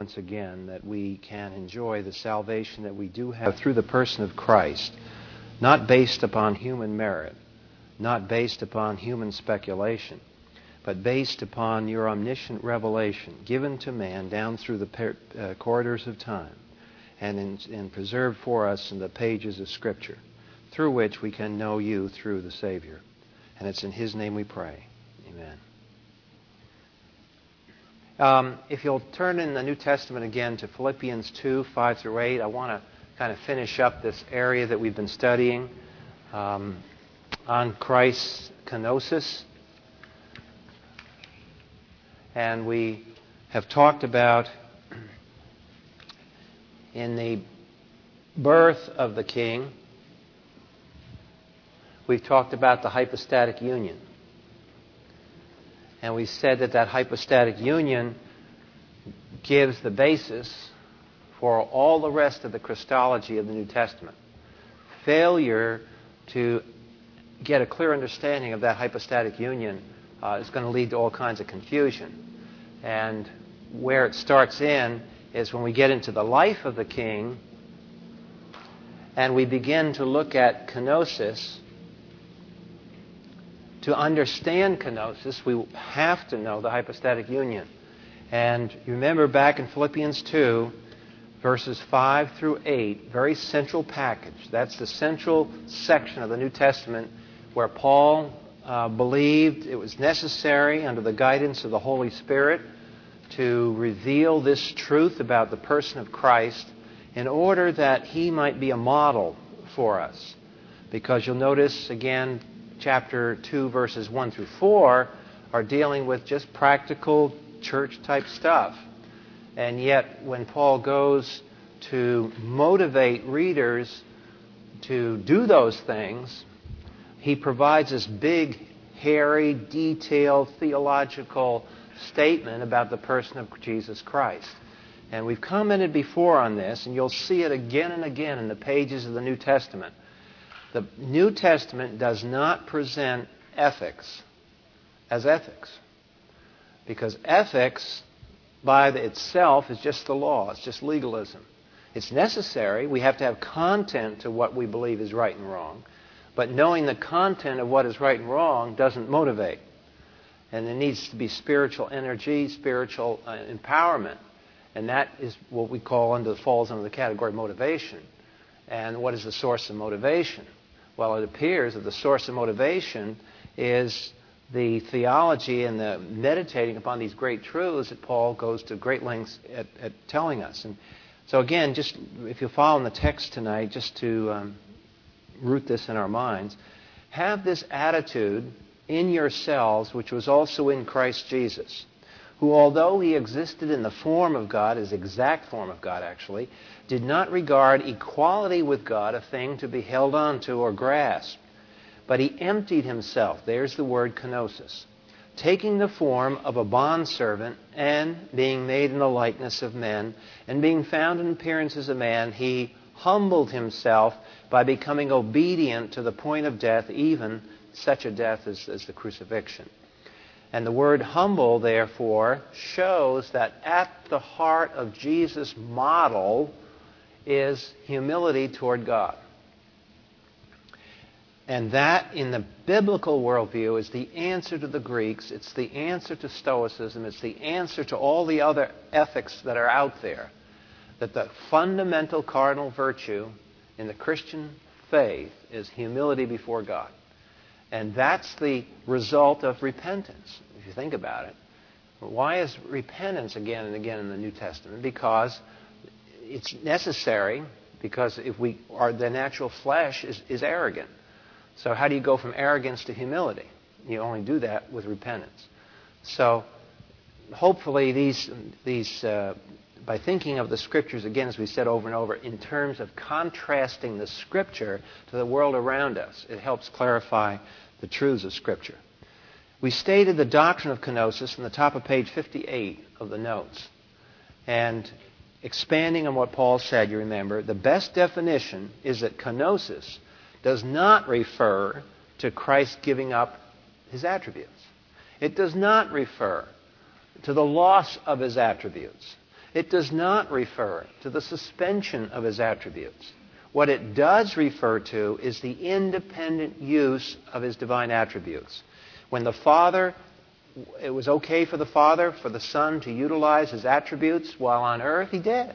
once again that we can enjoy the salvation that we do have through the person of Christ, not based upon human merit, not based upon human speculation, but based upon your omniscient revelation given to man down through the per- uh, corridors of time and, in, and preserved for us in the pages of Scripture, through which we can know you through the Savior. And it's in His name we pray. Amen. Um, if you'll turn in the New Testament again to Philippians 2 5 through 8, I want to kind of finish up this area that we've been studying um, on Christ's kenosis. And we have talked about in the birth of the king, we've talked about the hypostatic union. And we said that that hypostatic union gives the basis for all the rest of the Christology of the New Testament. Failure to get a clear understanding of that hypostatic union uh, is going to lead to all kinds of confusion. And where it starts in is when we get into the life of the king and we begin to look at kenosis to understand kenosis, we have to know the hypostatic union. And you remember back in Philippians 2, verses 5 through 8, very central package. That's the central section of the New Testament where Paul uh, believed it was necessary, under the guidance of the Holy Spirit, to reveal this truth about the person of Christ in order that he might be a model for us. Because you'll notice again, chapter 2, verses 1 through 4 are dealing with just practical church type stuff. And yet, when Paul goes to motivate readers to do those things, he provides this big, hairy, detailed theological statement about the person of Jesus Christ. And we've commented before on this, and you'll see it again and again in the pages of the New Testament. The New Testament does not present ethics as ethics. Because ethics, by itself, is just the law, it's just legalism. It's necessary. We have to have content to what we believe is right and wrong. But knowing the content of what is right and wrong doesn't motivate. And there needs to be spiritual energy, spiritual uh, empowerment. And that is what we call under falls under the category motivation. And what is the source of motivation? Well, it appears that the source of motivation is the theology and the meditating upon these great truths that Paul goes to great lengths at, at telling us. And so, again, just if you follow in the text tonight, just to um, root this in our minds, have this attitude in yourselves, which was also in Christ Jesus, who, although he existed in the form of God, his exact form of God actually, did not regard equality with God a thing to be held on to or grasped, but he emptied himself. There's the word kenosis. Taking the form of a bondservant and being made in the likeness of men, and being found in appearance as a man, he humbled himself by becoming obedient to the point of death, even such a death as, as the crucifixion. And the word humble, therefore, shows that at the heart of Jesus' model is humility toward God. And that, in the biblical worldview, is the answer to the Greeks. It's the answer to Stoicism. It's the answer to all the other ethics that are out there. That the fundamental cardinal virtue in the Christian faith is humility before God. And that's the result of repentance, if you think about it. Why is repentance again and again in the New Testament? Because it's necessary because if we are the natural flesh is, is arrogant. So how do you go from arrogance to humility? You only do that with repentance. So hopefully these these uh, by thinking of the scriptures again, as we said over and over, in terms of contrasting the scripture to the world around us, it helps clarify the truths of scripture. We stated the doctrine of kenosis in the top of page 58 of the notes. And expanding on what Paul said, you remember, the best definition is that kenosis does not refer to Christ giving up his attributes. It does not refer to the loss of his attributes. It does not refer to the suspension of his attributes. What it does refer to is the independent use of his divine attributes. When the Father, it was okay for the Father, for the Son to utilize his attributes while on earth, he did.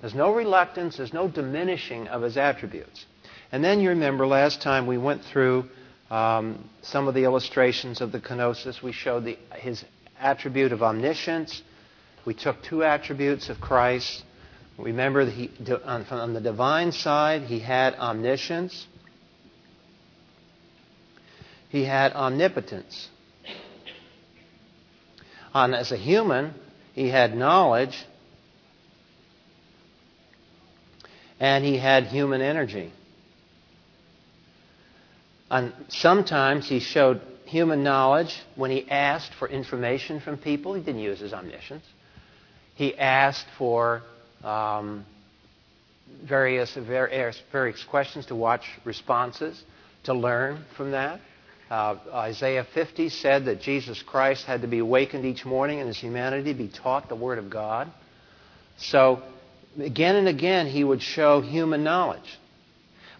There's no reluctance, there's no diminishing of his attributes. And then you remember last time we went through um, some of the illustrations of the kenosis. We showed the, his attribute of omniscience. We took two attributes of Christ Remember, he, on the divine side, he had omniscience, he had omnipotence. On, as a human, he had knowledge, and he had human energy. And sometimes he showed human knowledge when he asked for information from people. He didn't use his omniscience. He asked for um, various, various, questions to watch responses, to learn from that. Uh, Isaiah 50 said that Jesus Christ had to be awakened each morning in his humanity, be taught the Word of God. So, again and again, he would show human knowledge.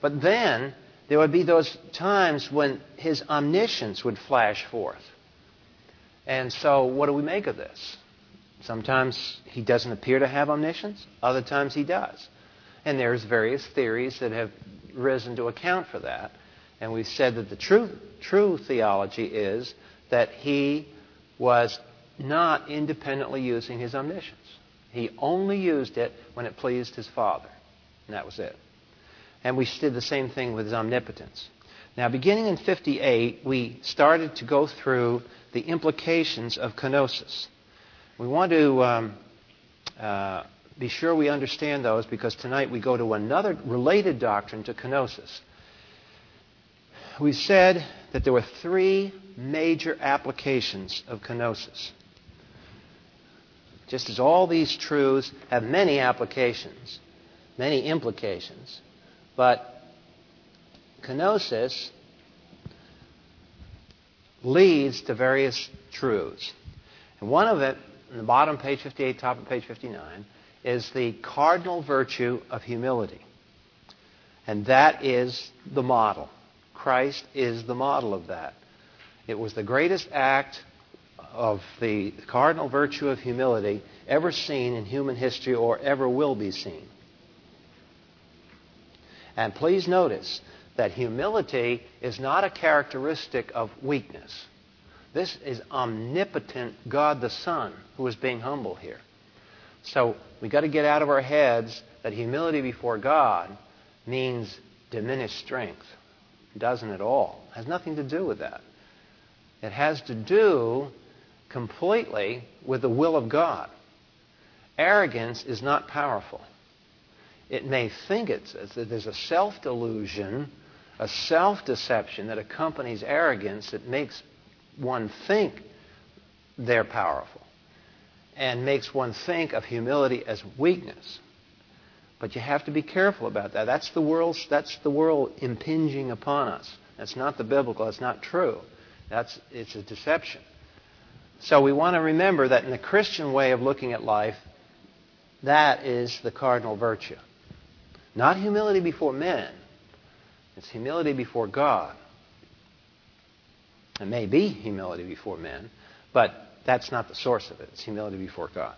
But then, there would be those times when his omniscience would flash forth. And so, what do we make of this? Sometimes he doesn't appear to have omniscience, other times he does. And there's various theories that have risen to account for that. And we've said that the true, true theology is that he was not independently using his omniscience. He only used it when it pleased his Father. And that was it. And we did the same thing with his omnipotence. Now, beginning in 58, we started to go through the implications of kenosis. We want to um, uh, be sure we understand those because tonight we go to another related doctrine to kenosis. We said that there were three major applications of kenosis. Just as all these truths have many applications, many implications, but kenosis leads to various truths. And one of it in the bottom, page 58, top of page 59, is the cardinal virtue of humility. And that is the model. Christ is the model of that. It was the greatest act of the cardinal virtue of humility ever seen in human history or ever will be seen. And please notice that humility is not a characteristic of weakness. This is omnipotent God the Son who is being humble here. So we've got to get out of our heads that humility before God means diminished strength. It doesn't at all. It has nothing to do with that. It has to do completely with the will of God. Arrogance is not powerful. It may think it's, there's a self delusion, a self deception that accompanies arrogance that makes one think they're powerful and makes one think of humility as weakness. But you have to be careful about that. That's the world, that's the world impinging upon us. That's not the biblical. That's not true. That's, it's a deception. So we want to remember that in the Christian way of looking at life, that is the cardinal virtue. Not humility before men. It's humility before God. It may be humility before men, but that's not the source of it. It's humility before God.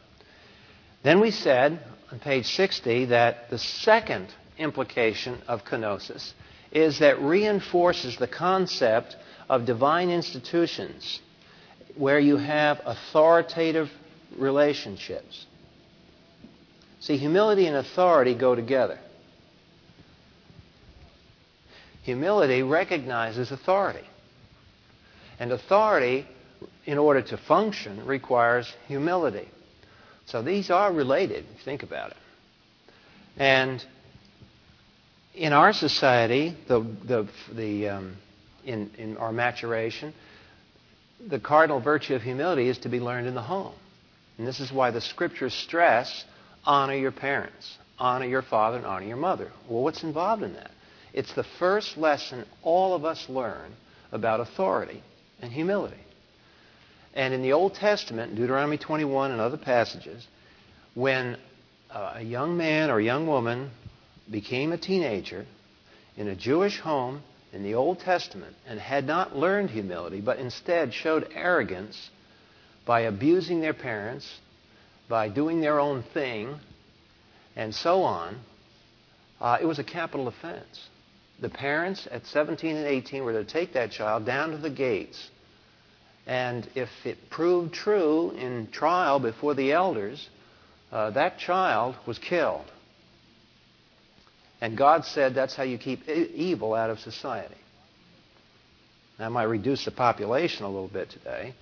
Then we said on page 60 that the second implication of kenosis is that reinforces the concept of divine institutions where you have authoritative relationships. See, humility and authority go together. Humility recognizes authority. And authority, in order to function, requires humility. So these are related, if you think about it. And in our society, the, the, the, um, in, in our maturation, the cardinal virtue of humility is to be learned in the home. And this is why the scriptures stress honor your parents, honor your father, and honor your mother. Well, what's involved in that? It's the first lesson all of us learn about authority and humility. And in the Old Testament, Deuteronomy 21 and other passages, when a young man or young woman became a teenager in a Jewish home in the Old Testament and had not learned humility, but instead showed arrogance by abusing their parents, by doing their own thing, and so on, uh, it was a capital offense. The parents at 17 and 18 were to take that child down to the gates. And if it proved true in trial before the elders, uh, that child was killed. And God said that's how you keep evil out of society. That might reduce the population a little bit today,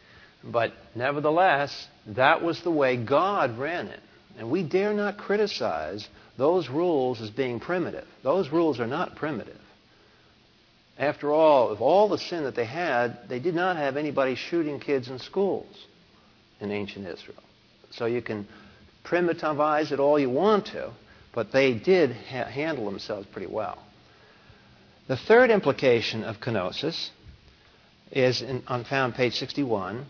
but nevertheless, that was the way God ran it. And we dare not criticize those rules as being primitive. Those rules are not primitive. After all, of all the sin that they had, they did not have anybody shooting kids in schools in ancient Israel. So you can primitivize it all you want to, but they did ha- handle themselves pretty well. The third implication of kenosis is in, on found page 61,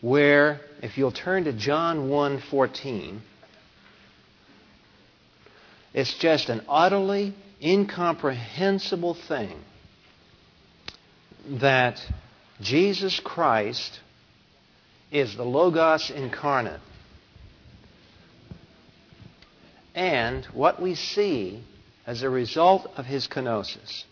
where if you'll turn to John 1:14, it's just an utterly incomprehensible thing that Jesus Christ is the Logos incarnate. And what we see as a result of his kenosis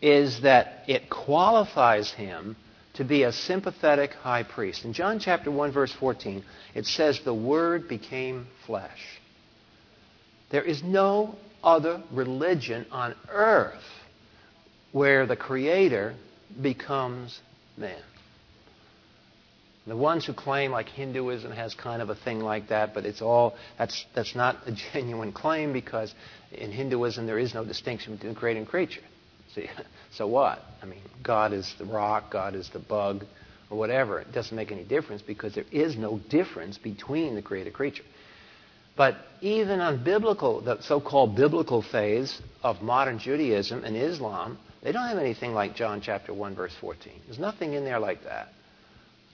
is that it qualifies him to be a sympathetic high priest. In John chapter 1 verse 14, it says the word became flesh. There is no other religion on earth where the creator becomes man. The ones who claim like Hinduism has kind of a thing like that, but it's all that's that's not a genuine claim because in Hinduism there is no distinction between creator and creature. See, so what? I mean, God is the rock, God is the bug, or whatever. It doesn't make any difference because there is no difference between the creator and creature. But even on biblical, the so-called biblical phase of modern Judaism and Islam, they don't have anything like John chapter 1 verse 14. There's nothing in there like that.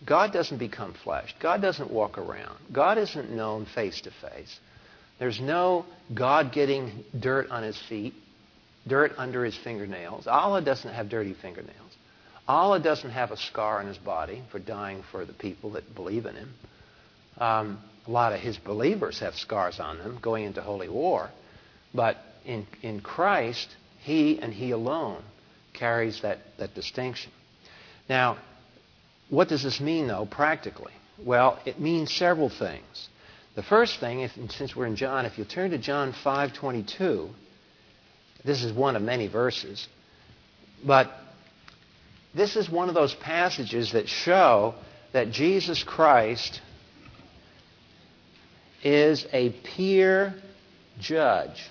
God doesn't become flesh. God doesn't walk around. God isn't known face to face. There's no God getting dirt on his feet, dirt under his fingernails. Allah doesn't have dirty fingernails. Allah doesn't have a scar on his body for dying for the people that believe in him. Um, a lot of his believers have scars on them going into holy war. But in, in Christ, he and he alone carries that, that distinction. Now, what does this mean, though, practically? Well, it means several things. The first thing, if, since we're in John, if you turn to John 5:22, this is one of many verses, but this is one of those passages that show that Jesus Christ is a peer judge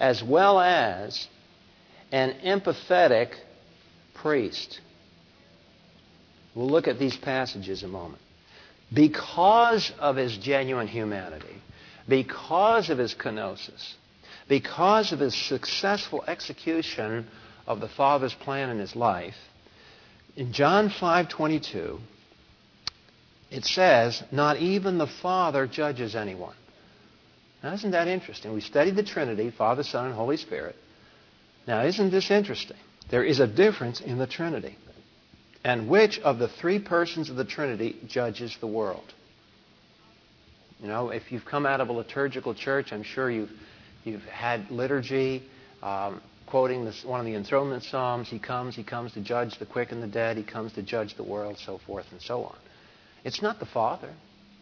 as well as an empathetic priest. We'll look at these passages a moment. Because of his genuine humanity, because of his kenosis, because of his successful execution of the Father's plan in his life, in John 5:22, it says, "Not even the Father judges anyone." Now, isn't that interesting? We studied the Trinity, Father, Son, and Holy Spirit. Now, isn't this interesting? There is a difference in the Trinity. And which of the three persons of the Trinity judges the world? You know, if you've come out of a liturgical church, I'm sure you've, you've had liturgy, um, quoting this, one of the enthronement psalms. He comes, he comes to judge the quick and the dead, he comes to judge the world, so forth and so on. It's not the Father,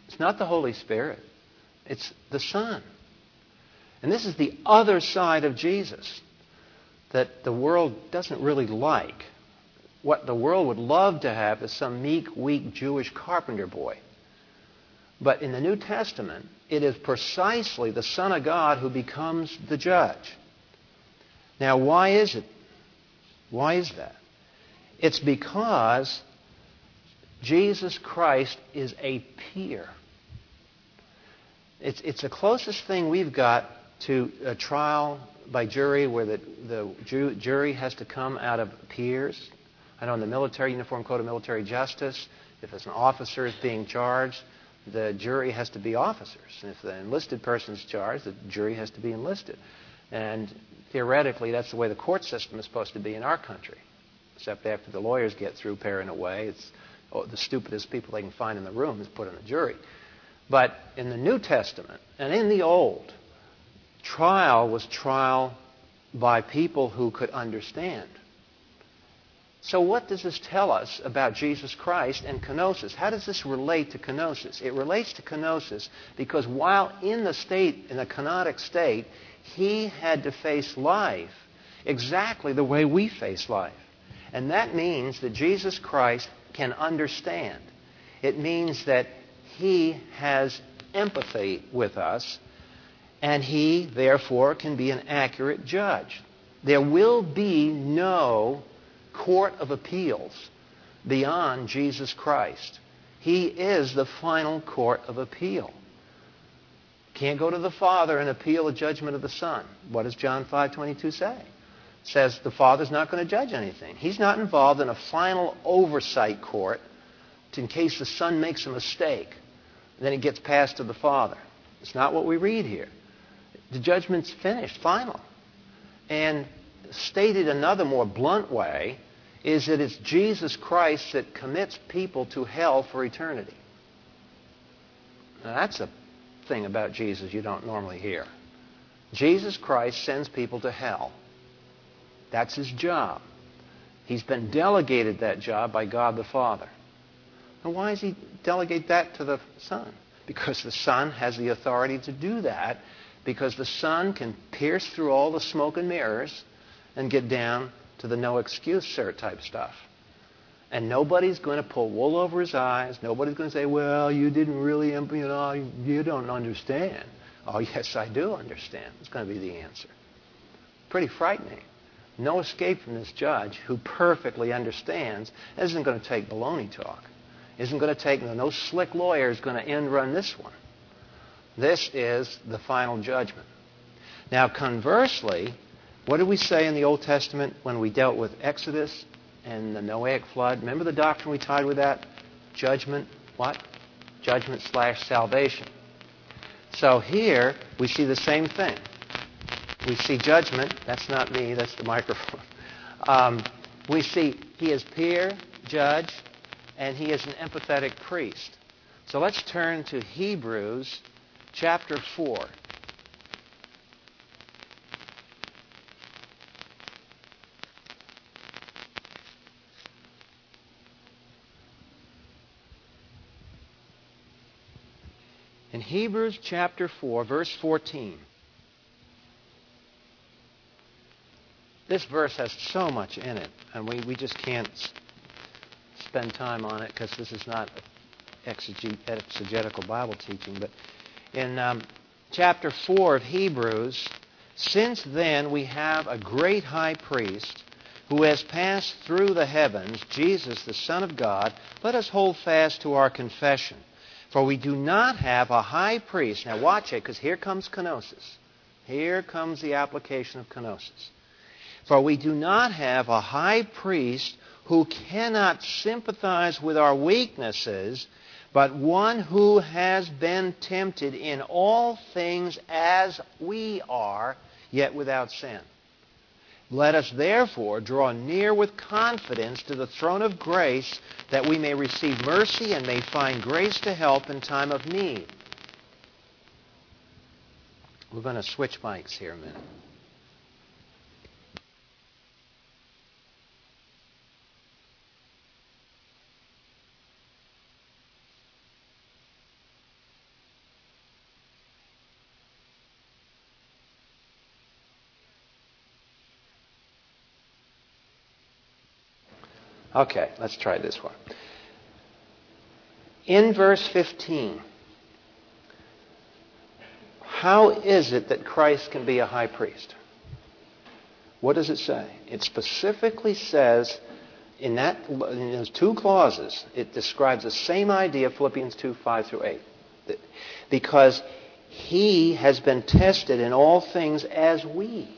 it's not the Holy Spirit, it's the Son. And this is the other side of Jesus that the world doesn't really like what the world would love to have is some meek, weak Jewish carpenter boy. But in the New Testament, it is precisely the Son of God who becomes the judge. Now, why is it? Why is that? It's because Jesus Christ is a peer. It's, it's the closest thing we've got to a trial by jury where the, the ju- jury has to come out of peers. I know in the Military Uniform Code of Military Justice, if it's an officer is being charged, the jury has to be officers. And if the enlisted person's charged, the jury has to be enlisted. And theoretically, that's the way the court system is supposed to be in our country. Except after the lawyers get through paring away, it's oh, the stupidest people they can find in the room is put in the jury. But in the New Testament and in the Old, trial was trial by people who could understand. So, what does this tell us about Jesus Christ and kenosis? How does this relate to kenosis? It relates to kenosis because while in the state, in the kenotic state, he had to face life exactly the way we face life. And that means that Jesus Christ can understand. It means that he has empathy with us, and he, therefore, can be an accurate judge. There will be no court of appeals beyond Jesus Christ. He is the final court of appeal. Can't go to the Father and appeal a judgment of the Son. What does John 5:22 say? It says the Father's not going to judge anything. He's not involved in a final oversight court in case the Son makes a mistake. Then it gets passed to the Father. It's not what we read here. The judgment's finished, final. And stated another more blunt way, is that it's Jesus Christ that commits people to hell for eternity. Now, that's a thing about Jesus you don't normally hear. Jesus Christ sends people to hell. That's his job. He's been delegated that job by God the Father. And why does he delegate that to the Son? Because the Son has the authority to do that, because the Son can pierce through all the smoke and mirrors and get down to the no excuse, sir type stuff. And nobody's going to pull wool over his eyes. Nobody's going to say, well, you didn't really, um, you know, you don't understand. Oh, yes, I do understand. It's going to be the answer. Pretty frightening. No escape from this judge who perfectly understands. Isn't going to take baloney talk. Isn't going to take, no slick lawyer is going to end run this one. This is the final judgment. Now, conversely, what did we say in the Old Testament when we dealt with Exodus and the Noahic flood? Remember the doctrine we tied with that? Judgment, what? Judgment slash salvation. So here we see the same thing. We see judgment. That's not me, that's the microphone. Um, we see he is peer, judge, and he is an empathetic priest. So let's turn to Hebrews chapter 4. In Hebrews chapter 4, verse 14, this verse has so much in it, and we, we just can't spend time on it because this is not exegetical Bible teaching. But in um, chapter 4 of Hebrews, since then we have a great high priest who has passed through the heavens, Jesus, the Son of God, let us hold fast to our confession. For we do not have a high priest. Now watch it, because here comes kenosis. Here comes the application of kenosis. For we do not have a high priest who cannot sympathize with our weaknesses, but one who has been tempted in all things as we are, yet without sin. Let us therefore draw near with confidence to the throne of grace that we may receive mercy and may find grace to help in time of need. We're going to switch mics here a minute. Okay, let's try this one. In verse 15, how is it that Christ can be a high priest? What does it say? It specifically says in that in those two clauses, it describes the same idea, Philippians 2, 5 through 8. Because he has been tested in all things as we.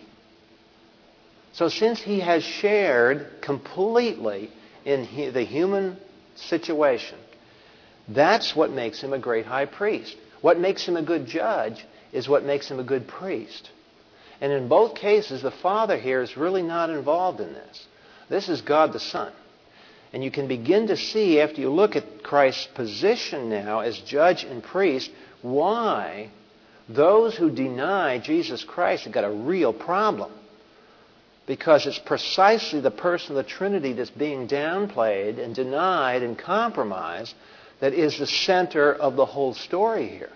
So since he has shared completely in the human situation, That's what makes him a great high priest. What makes him a good judge is what makes him a good priest. And in both cases, the Father here is really not involved in this. This is God the Son. And you can begin to see, after you look at Christ's position now as judge and priest, why those who deny Jesus Christ have got a real problem. Because it's precisely the person of the Trinity that's being downplayed and denied and compromised that is the center of the whole story here.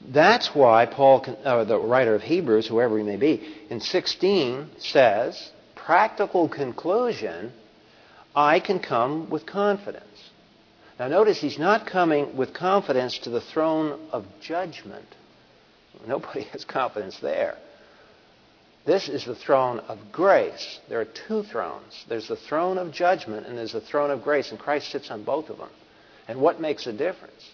That's why Paul, uh, the writer of Hebrews, whoever he may be, in 16 says, practical conclusion, I can come with confidence. Now notice he's not coming with confidence to the throne of judgment. Nobody has confidence there. This is the throne of grace. There are two thrones. There's the throne of judgment and there's the throne of grace, and Christ sits on both of them. And what makes a difference?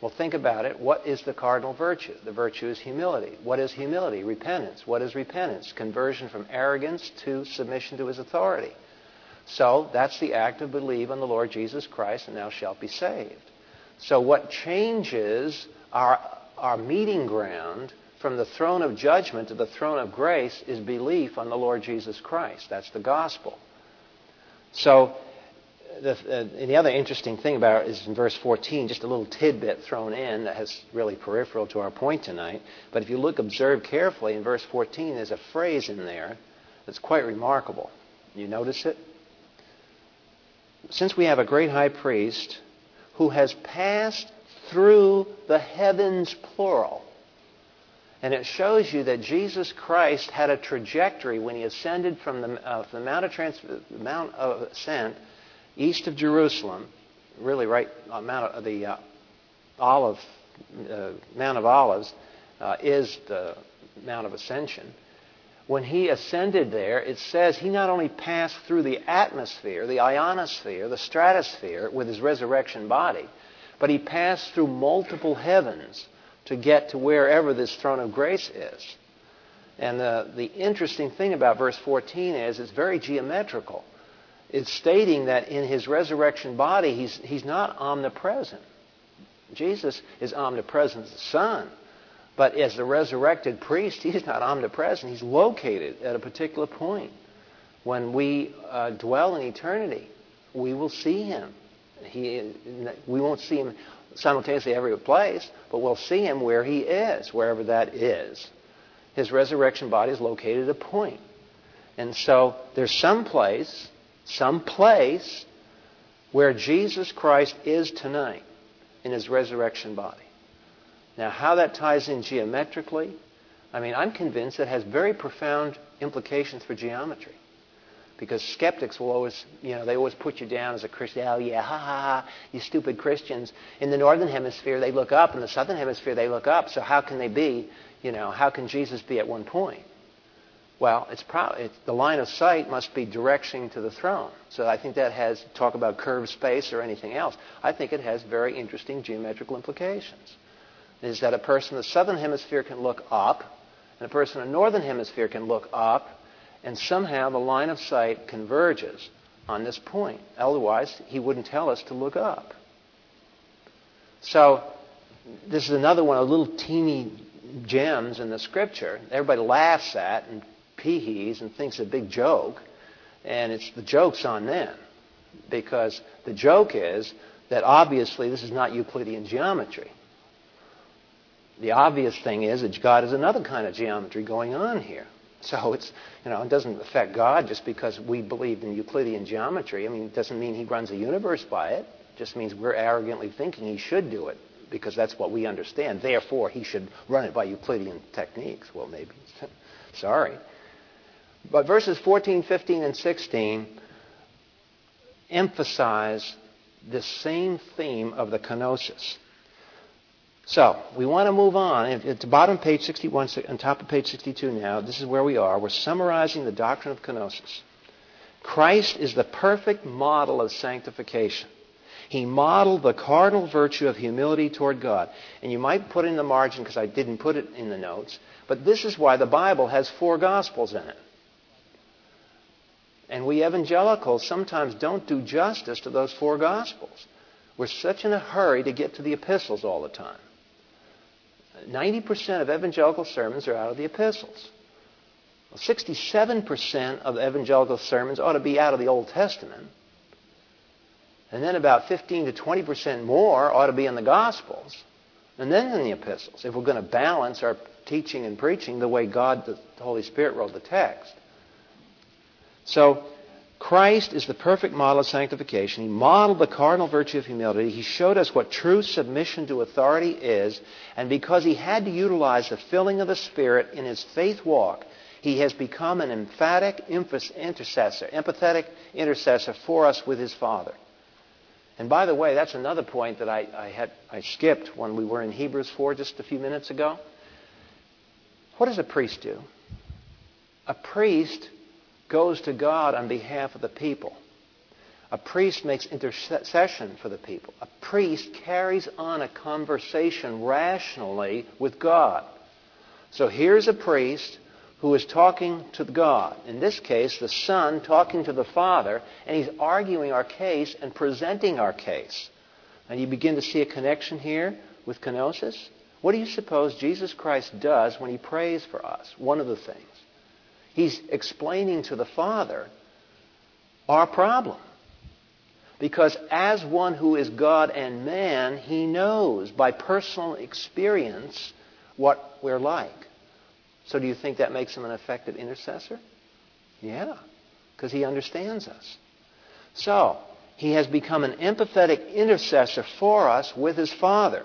Well, think about it. What is the cardinal virtue? The virtue is humility. What is humility? Repentance. What is repentance? Conversion from arrogance to submission to his authority. So that's the act of believe on the Lord Jesus Christ and thou shalt be saved. So what changes our, our meeting ground from the throne of judgment to the throne of grace is belief on the Lord Jesus Christ. That's the gospel. So the, uh, the other interesting thing about it is in verse 14, just a little tidbit thrown in that has really peripheral to our point tonight. But if you look, observe carefully in verse 14, there's a phrase in there that's quite remarkable. You notice it? Since we have a great high priest who has passed through the heavens, plural, and it shows you that Jesus Christ had a trajectory when he ascended from the, uh, the Mount of, Trans- Mount of Ascent east of Jerusalem, really right on Mount of the uh, Olive, uh, Mount of Olives, uh, is the Mount of Ascension. When he ascended there, it says he not only passed through the atmosphere, the ionosphere, the stratosphere with his resurrection body, but he passed through multiple heavens to get to wherever this throne of grace is. And the, the interesting thing about verse 14 is it's very geometrical it's stating that in his resurrection body, he's, he's not omnipresent. Jesus is omnipresent the Son. But as the resurrected priest, he's not omnipresent. He's located at a particular point. When we uh, dwell in eternity, we will see him. He, we won't see him simultaneously every place, but we'll see him where he is, wherever that is. His resurrection body is located at a point. And so there's some place some place where Jesus Christ is tonight in his resurrection body. Now, how that ties in geometrically, I mean, I'm convinced it has very profound implications for geometry. Because skeptics will always, you know, they always put you down as a Christian. Oh, yeah, ha, ha, ha, you stupid Christians. In the northern hemisphere, they look up. In the southern hemisphere, they look up. So how can they be, you know, how can Jesus be at one point? Well, it's, pro- it's the line of sight must be direction to the throne. So I think that has talk about curved space or anything else. I think it has very interesting geometrical implications. Is that a person in the southern hemisphere can look up, and a person in the northern hemisphere can look up, and somehow the line of sight converges on this point. Otherwise, he wouldn't tell us to look up. So this is another one of the little teeny gems in the scripture. Everybody laughs at and peehees and thinks a big joke, and it's the joke's on them. Because the joke is that obviously this is not Euclidean geometry. The obvious thing is that God has another kind of geometry going on here. So it's, you know, it doesn't affect God just because we believe in Euclidean geometry. I mean, it doesn't mean he runs a universe by it. It just means we're arrogantly thinking he should do it because that's what we understand. Therefore, he should run it by Euclidean techniques. Well, maybe. Sorry. But verses 14, 15, and 16 emphasize this same theme of the kenosis. So, we want to move on. At the bottom of page 61, on top of page 62 now, this is where we are. We're summarizing the doctrine of kenosis. Christ is the perfect model of sanctification. He modeled the cardinal virtue of humility toward God. And you might put in the margin, because I didn't put it in the notes, but this is why the Bible has four Gospels in it. And we evangelicals sometimes don't do justice to those four Gospels. We're such in a hurry to get to the epistles all the time. 90% of evangelical sermons are out of the epistles. 67% of evangelical sermons ought to be out of the Old Testament. And then about 15 to 20% more ought to be in the Gospels. And then in the epistles, if we're going to balance our teaching and preaching the way God, the Holy Spirit, wrote the text. So, Christ is the perfect model of sanctification. He modeled the cardinal virtue of humility. He showed us what true submission to authority is. And because he had to utilize the filling of the Spirit in his faith walk, he has become an emphatic intercessor, empathetic intercessor for us with his Father. And by the way, that's another point that I, I, had, I skipped when we were in Hebrews 4 just a few minutes ago. What does a priest do? A priest goes to God on behalf of the people. A priest makes intercession for the people. A priest carries on a conversation rationally with God. So here's a priest who is talking to God. In this case, the Son talking to the Father, and he's arguing our case and presenting our case. And you begin to see a connection here with kenosis. What do you suppose Jesus Christ does when he prays for us? One of the things. He's explaining to the Father our problem. Because as one who is God and man, he knows by personal experience what we're like. So do you think that makes him an effective intercessor? Yeah, because he understands us. So, he has become an empathetic intercessor for us with his Father.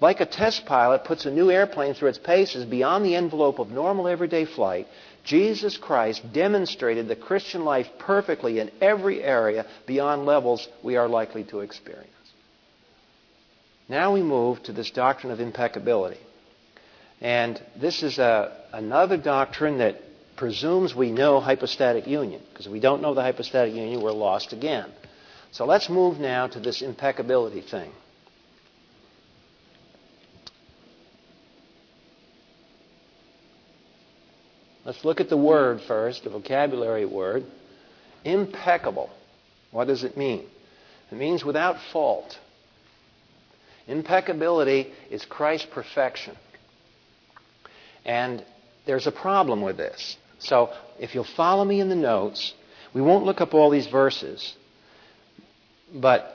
Like a test pilot puts a new airplane through its paces beyond the envelope of normal everyday flight, Jesus Christ demonstrated the Christian life perfectly in every area beyond levels we are likely to experience. Now we move to this doctrine of impeccability. And this is a, another doctrine that presumes we know hypostatic union. Because if we don't know the hypostatic union, we're lost again. So let's move now to this impeccability thing. Let's look at the word first, the vocabulary word. Impeccable. What does it mean? It means without fault. Impeccability is Christ's perfection. And there's a problem with this. So if you'll follow me in the notes, we won't look up all these verses, but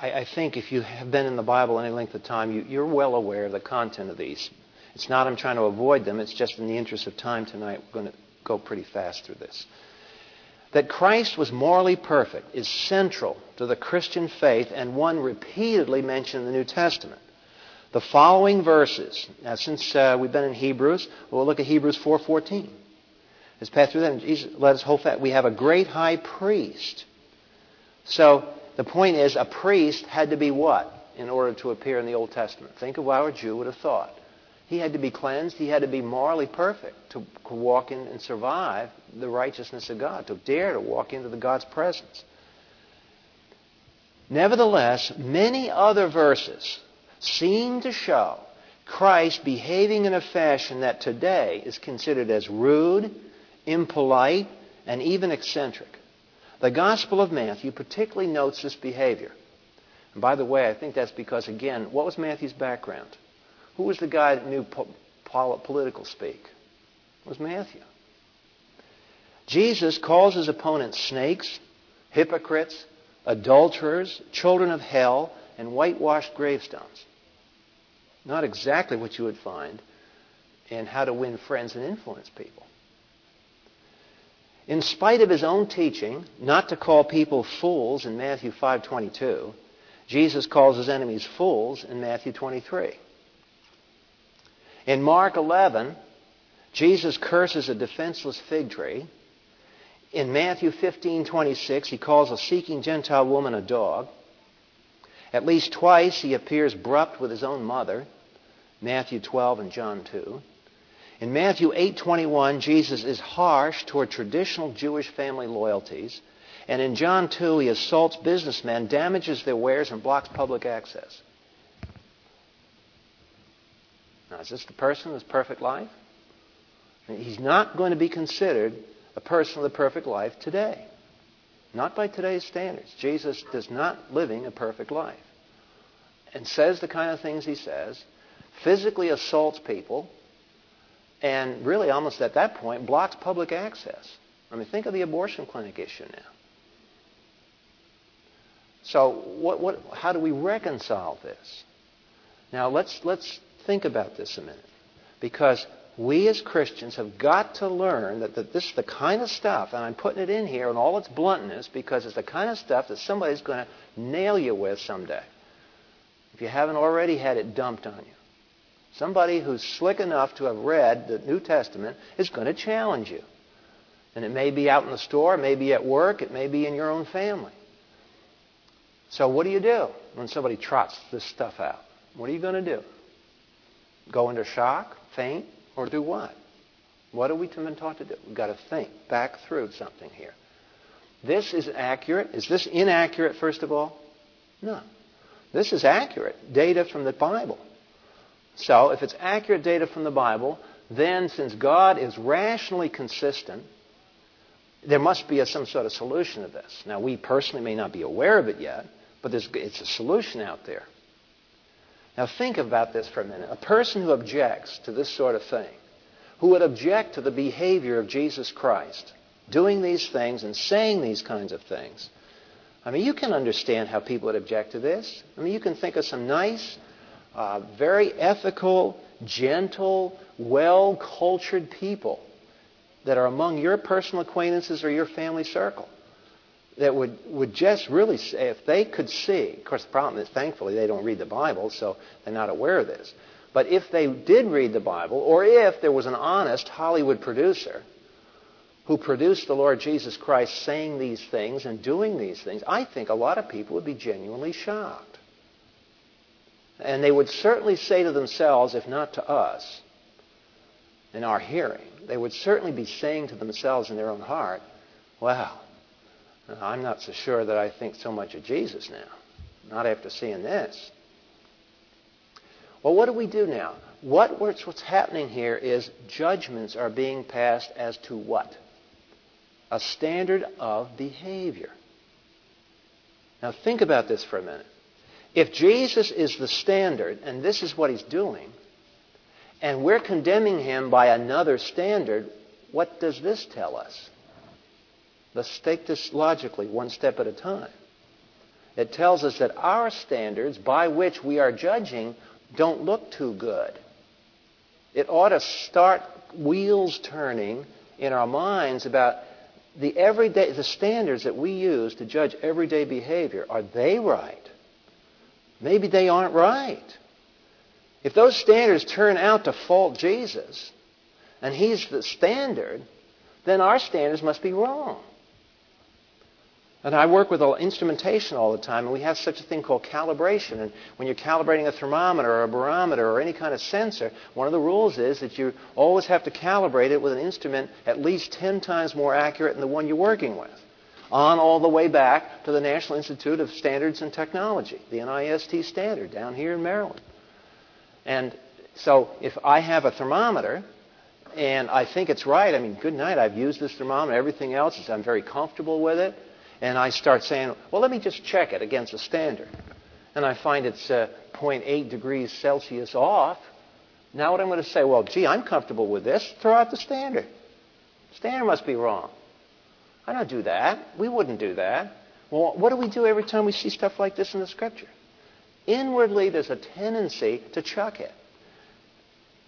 I, think if you have been in the Bible any length of time, you, you're well aware of the content of these. It's not I'm trying to avoid them, it's just in the interest of time tonight, we're going to go pretty fast through this. That Christ was morally perfect is central to the Christian faith and one repeatedly mentioned in the New Testament. The following verses, now since uh, we've been in Hebrews, we'll look at Hebrews 4.14. As pass through that, Jesus let us hold fast. We have a great high priest. So the point is, a priest had to be what in order to appear in the Old Testament? Think of how a Jew would have thought. He had to be cleansed. He had to be morally perfect to walk in and survive the righteousness of God, to dare to walk into the God's presence. Nevertheless, many other verses seem to show Christ behaving in a fashion that today is considered as rude, impolite, and even eccentric. The Gospel of Matthew particularly notes this behavior. And by the way, I think that's because, again, what was Matthew's background? Who was the guy that knew po- political speak? It was Matthew. Jesus calls his opponents snakes, hypocrites, adulterers, children of hell, and whitewashed gravestones. Not exactly what you would find in how to win friends and influence people. In spite of his own teaching not to call people fools in Matthew 5:22, Jesus calls his enemies fools in Matthew 23. In Mark 11, Jesus curses a defenseless fig tree. In Matthew 15:26, he calls a seeking Gentile woman a dog. At least twice he appears abrupt with his own mother, Matthew 12 and John 2. In Matthew 8:21, Jesus is harsh toward traditional Jewish family loyalties, and in John 2, he assaults businessmen, damages their wares, and blocks public access. Now, is this the person with perfect life? He's not going to be considered a person with a perfect life today. Not by today's standards. Jesus is not living a perfect life. and says the kind of things he says, physically assaults people, and really almost at that point blocks public access. I mean, think of the abortion clinic issue now. So, what, what, how do we reconcile this? Now, let's, let's think about this a minute. Because we as Christians have got to learn that, that this is the kind of stuff, and I'm putting it in here in all its bluntness because it's the kind of stuff that somebody's going to nail you with someday. If you haven't already had it dumped on you. Somebody who's slick enough to have read the New Testament is going to challenge you. And it may be out in the store, it may be at work, it may be in your own family. So what do you do when somebody trots this stuff out? What are you going to do? Go into shock, faint, or do what? What are we been taught to do? We've got to think back through something here. This is accurate. Is this inaccurate, first of all? No. This is accurate data from the Bible. So, if it's accurate data from the Bible, then since God is rationally consistent, there must be a, some sort of solution to this. Now, we personally may not be aware of it yet, but it's a solution out there. Now, think about this for a minute. A person who objects to this sort of thing, who would object to the behavior of Jesus Christ, doing these things and saying these kinds of things. I mean, you can understand how people would object to this. I mean, you can think of some nice, uh, very ethical, gentle, well cultured people that are among your personal acquaintances or your family circle that would, would just really say, if they could see, of course, the problem is, thankfully, they don't read the Bible, so they're not aware of this. But if they did read the Bible, or if there was an honest Hollywood producer who produced the Lord Jesus Christ saying these things and doing these things, I think a lot of people would be genuinely shocked. And they would certainly say to themselves, if not to us, in our hearing, they would certainly be saying to themselves in their own heart, wow, Uh, I'm not so sure that I think so much of Jesus now, not after seeing this. Well, what do we do now? What, what's happening here is judgments are being passed as to what? A standard of behavior. Now, think about this for a minute. If Jesus is the standard, and this is what he's doing, and we're condemning him by another standard, what does this tell us? Let's take this logically, one step at a time. It tells us that our standards by which we are judging don't look too good. It ought to start wheels turning in our minds about the everyday the standards that we use to judge everyday behavior. Are they right? Maybe they aren't right. If those standards turn out to fault Jesus, and he's the standard, then our standards must be wrong. And I work with instrumentation all the time, and we have such a thing called calibration. And when you're calibrating a thermometer or a barometer or any kind of sensor, one of the rules is that you always have to calibrate it with an instrument at least 10 times more accurate than the one you're working with. On all the way back to the National Institute of Standards and Technology, the NIST standard down here in Maryland. And so if I have a thermometer and I think it's right, I mean, good night, I've used this thermometer, everything else, I'm very comfortable with it and I start saying, well, let me just check it against a standard. And I find it's uh, 0.8 degrees Celsius off. Now what I'm going to say, well, gee, I'm comfortable with this. Throw out the standard. Standard must be wrong. I don't do that. We wouldn't do that. Well, what do we do every time we see stuff like this in the Scripture? Inwardly, there's a tendency to chuck it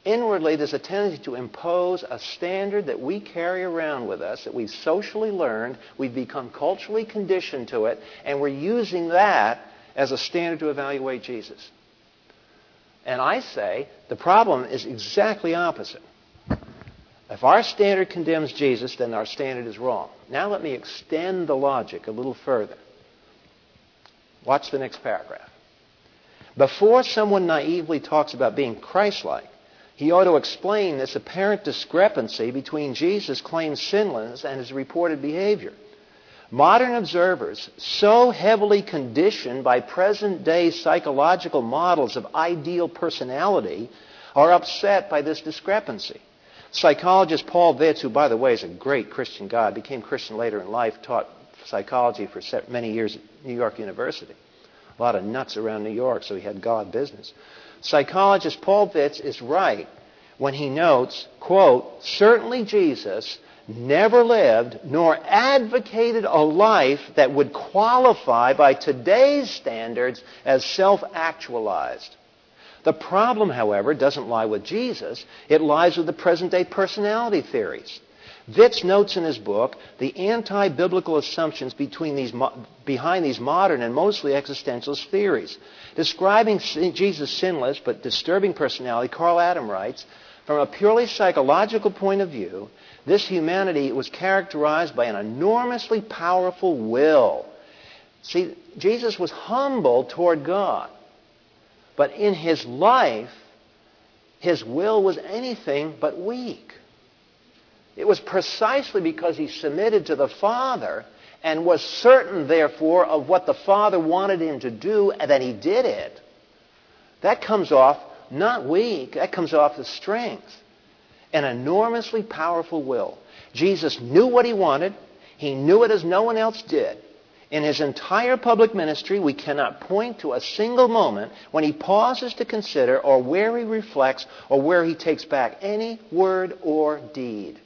inwardly there's a tendency to impose a standard that we carry around with us, that we've socially learned, we've become culturally conditioned to it, and we're using that as a standard to evaluate Jesus. And I say the problem is exactly opposite. If our standard condemns Jesus, then our standard is wrong. Now let me extend the logic a little further. Watch the next paragraph. Before someone naively talks about being Christ like, he ought to explain this apparent discrepancy between Jesus' claimed sinlessness and his reported behavior. Modern observers, so heavily conditioned by present day psychological models of ideal personality, are upset by this discrepancy. Psychologist Paul Vitz, who, by the way, is a great Christian guy, became Christian later in life, taught psychology for many years at New York University. a lot of nuts around New York, so he had God business. Psychologist Paul Vitz is right when he notes, quote, certainly Jesus never lived nor advocated a life that would qualify by today's standards as self-actualized. The problem, however, doesn't lie with Jesus. It lies with the present day personality theories. Vitz notes in his book the anti biblical assumptions these, behind these modern and mostly existentialist theories. Describing Jesus' sinless but disturbing personality, Karl Adam writes From a purely psychological point of view, this humanity was characterized by an enormously powerful will. See, Jesus was humble toward God. But in his life, his will was anything but weak. It was precisely because he submitted to the Father and was certain, therefore, of what the Father wanted him to do that he did it. That comes off not weak, that comes off as strength. An enormously powerful will. Jesus knew what he wanted, he knew it as no one else did. In his entire public ministry, we cannot point to a single moment when he pauses to consider or where he reflects or where he takes back any word or deed.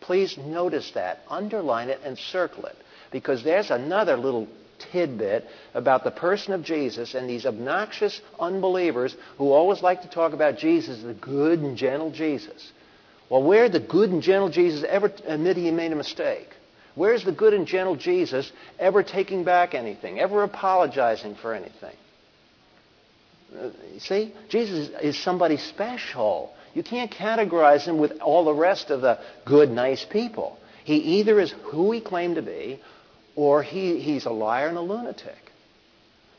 Please notice that. Underline it and circle it. Because there's another little tidbit about the person of Jesus and these obnoxious unbelievers who always like to talk about Jesus, the good and gentle Jesus. Well, where the good and gentle Jesus ever admit he made a mistake? Where's the good and gentle Jesus ever taking back anything, ever apologizing for anything? Uh, see, Jesus is somebody special. You can't categorize him with all the rest of the good, nice people. He either is who he claimed to be, or he, he's a liar and a lunatic.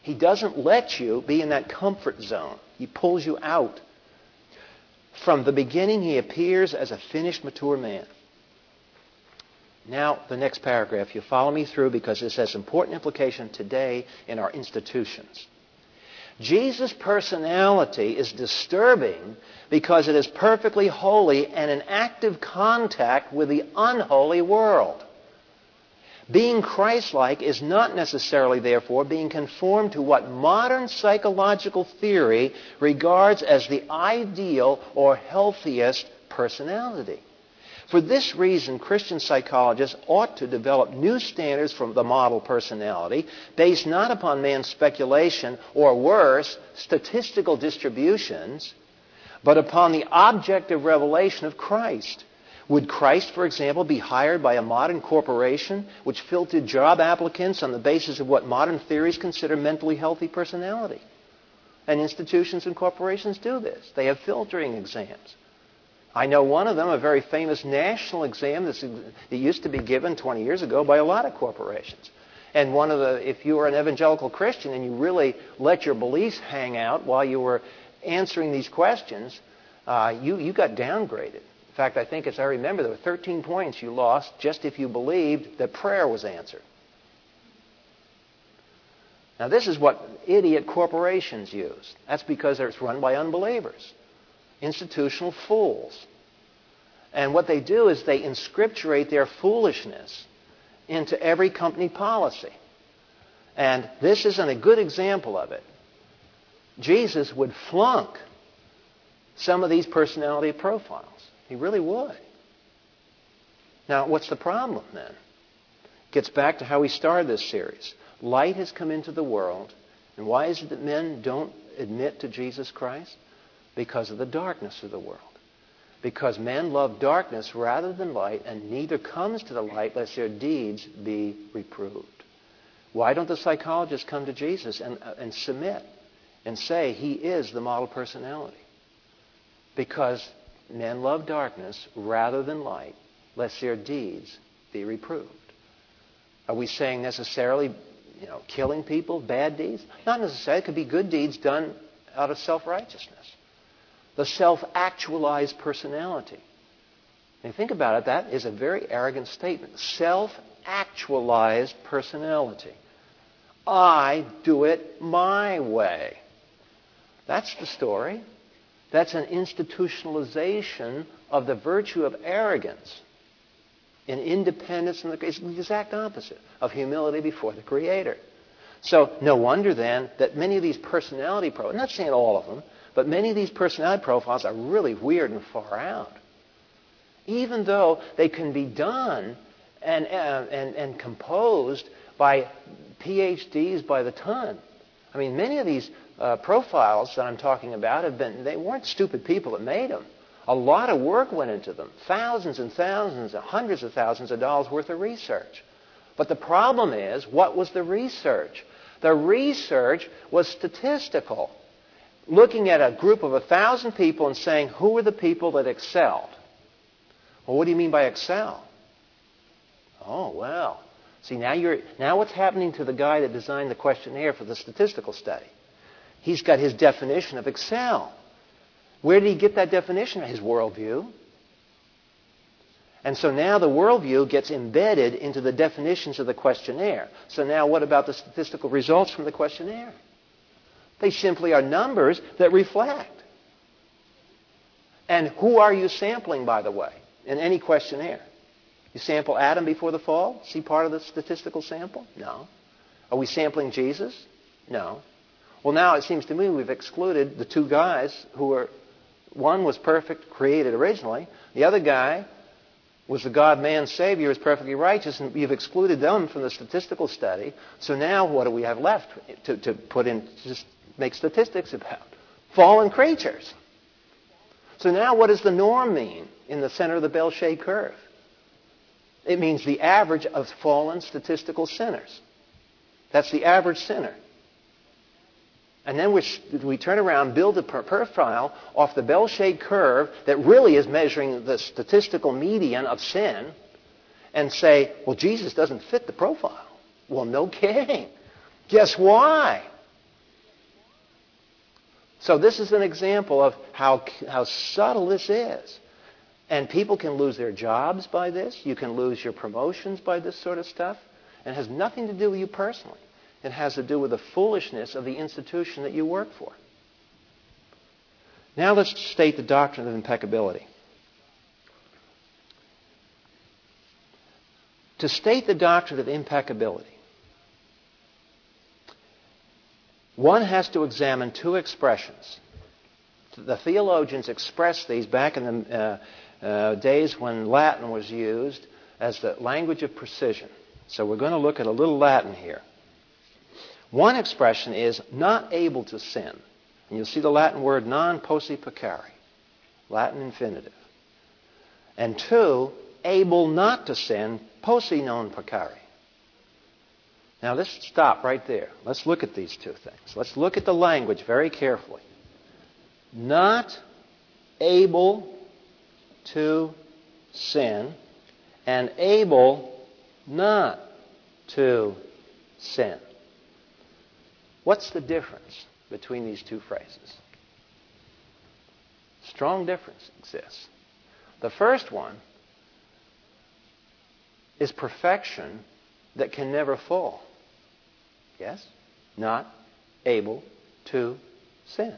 He doesn't let you be in that comfort zone. He pulls you out. From the beginning, he appears as a finished, mature man. Now, the next paragraph. You follow me through because this has important implication today in our institutions. Jesus' personality is disturbing because it is perfectly holy and in active contact with the unholy world. Being Christ-like is not necessarily, therefore, being conformed to what modern psychological theory regards as the ideal or healthiest personality. For this reason, Christian psychologists ought to develop new standards for the model personality based not upon man's speculation or worse, statistical distributions, but upon the objective revelation of Christ. Would Christ, for example, be hired by a modern corporation which filtered job applicants on the basis of what modern theories consider mentally healthy personality? And institutions and corporations do this. They have filtering exams. I know one of them, a very famous national exam that used to be given 20 years ago by a lot of corporations. And one of the, if you were an evangelical Christian and you really let your beliefs hang out while you were answering these questions, uh, you, you got downgraded. In fact, I think as I remember, there were 13 points you lost just if you believed that prayer was answered. Now, this is what idiot corporations use. That's because it's run by unbelievers institutional fools. And what they do is they inscripturate their foolishness into every company policy. And this isn't a good example of it. Jesus would flunk some of these personality profiles. He really would. Now, what's the problem then? Gets back to how we started this series. Light has come into the world. And why is it that men don't admit to Jesus Christ? Because of the darkness of the world. Because men love darkness rather than light, and neither comes to the light lest their deeds be reproved. Why don't the psychologists come to Jesus and, uh, and submit and say he is the model personality? Because men love darkness rather than light, lest their deeds be reproved. Are we saying necessarily, you know, killing people, bad deeds? Not necessarily. It could be good deeds done out of self-righteousness the self actualized personality. And think about it, that is a very arrogant statement. Self actualized personality. I do it my way. That's the story. That's an institutionalization of the virtue of arrogance and independence. In the, it's the exact opposite of humility before the Creator. So no wonder then that many of these personality profiles, I'm not saying all of them, but many of these personality profiles are really weird and far out. Even though they can be done and, uh, and, and composed by PhDs by the ton. I mean, many of these uh, profiles that I'm talking about have been, they weren't stupid people that made them. A lot of work went into them. Thousands and thousands, and hundreds of thousands of dollars worth of research. But the problem is, what was the research? The research was statistical. Looking at a group of a thousand people and saying, who are the people that excelled? Well, what do you mean by excel? Oh, well. See, now you're now what's happening to the guy that designed the questionnaire for the statistical study? He's got his definition of excel. Where did he get that definition? His worldview. And so now the worldview gets embedded into the definitions of the questionnaire. So now what about the statistical results from the questionnaire? They simply are numbers that reflect. And who are you sampling, by the way, in any questionnaire? You sample Adam before the fall? See part of the statistical sample? No. Are we sampling Jesus? No. Well, now it seems to me we've excluded the two guys who were, one was perfect, created originally. The other guy was the God man Savior, is perfectly righteous, and you've excluded them from the statistical study. So now what do we have left to, to put in, make statistics about? Fallen creatures. So now what does the norm mean in the center of the bell shaped curve? It means the average of fallen statistical sinners. That's the average sinner. And then we, we turn around, build a profile off the bell-shaped curve that really is measuring the statistical median of sin and say, well, Jesus doesn't fit the profile. Well, no kidding. Guess why? So this is an example of how, how subtle this is. And people can lose their jobs by this. You can lose your promotions by this sort of stuff. And it has nothing to do with you personally. It has to do with the foolishness of the institution that you work for. Now let's state the doctrine of impeccability. To state the doctrine of impeccability, one has to examine two expressions. The theologians expressed these back in the uh, uh, days when Latin was used as the language of precision. So we're going to look at a little Latin here. One expression is not able to sin. And you'll see the Latin word non posse peccare, Latin infinitive. And two, able not to sin, posse non peccare. Now let's stop right there. Let's look at these two things. Let's look at the language very carefully. Not able to sin and able not to sin. What's the difference between these two phrases? Strong difference exists. The first one is perfection that can never fall. Yes? Not able to sin.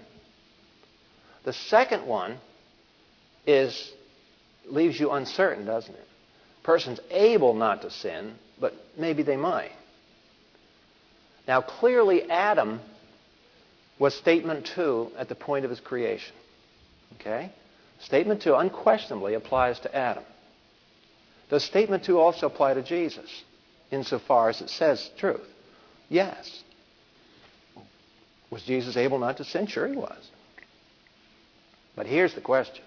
The second one is leaves you uncertain, doesn't it? Person's able not to sin, but maybe they might. Now, clearly, Adam was statement two at the point of his creation. Okay? Statement two unquestionably applies to Adam. Does statement two also apply to Jesus insofar as it says truth? Yes. Was Jesus able not to sin? Sure, he was. But here's the question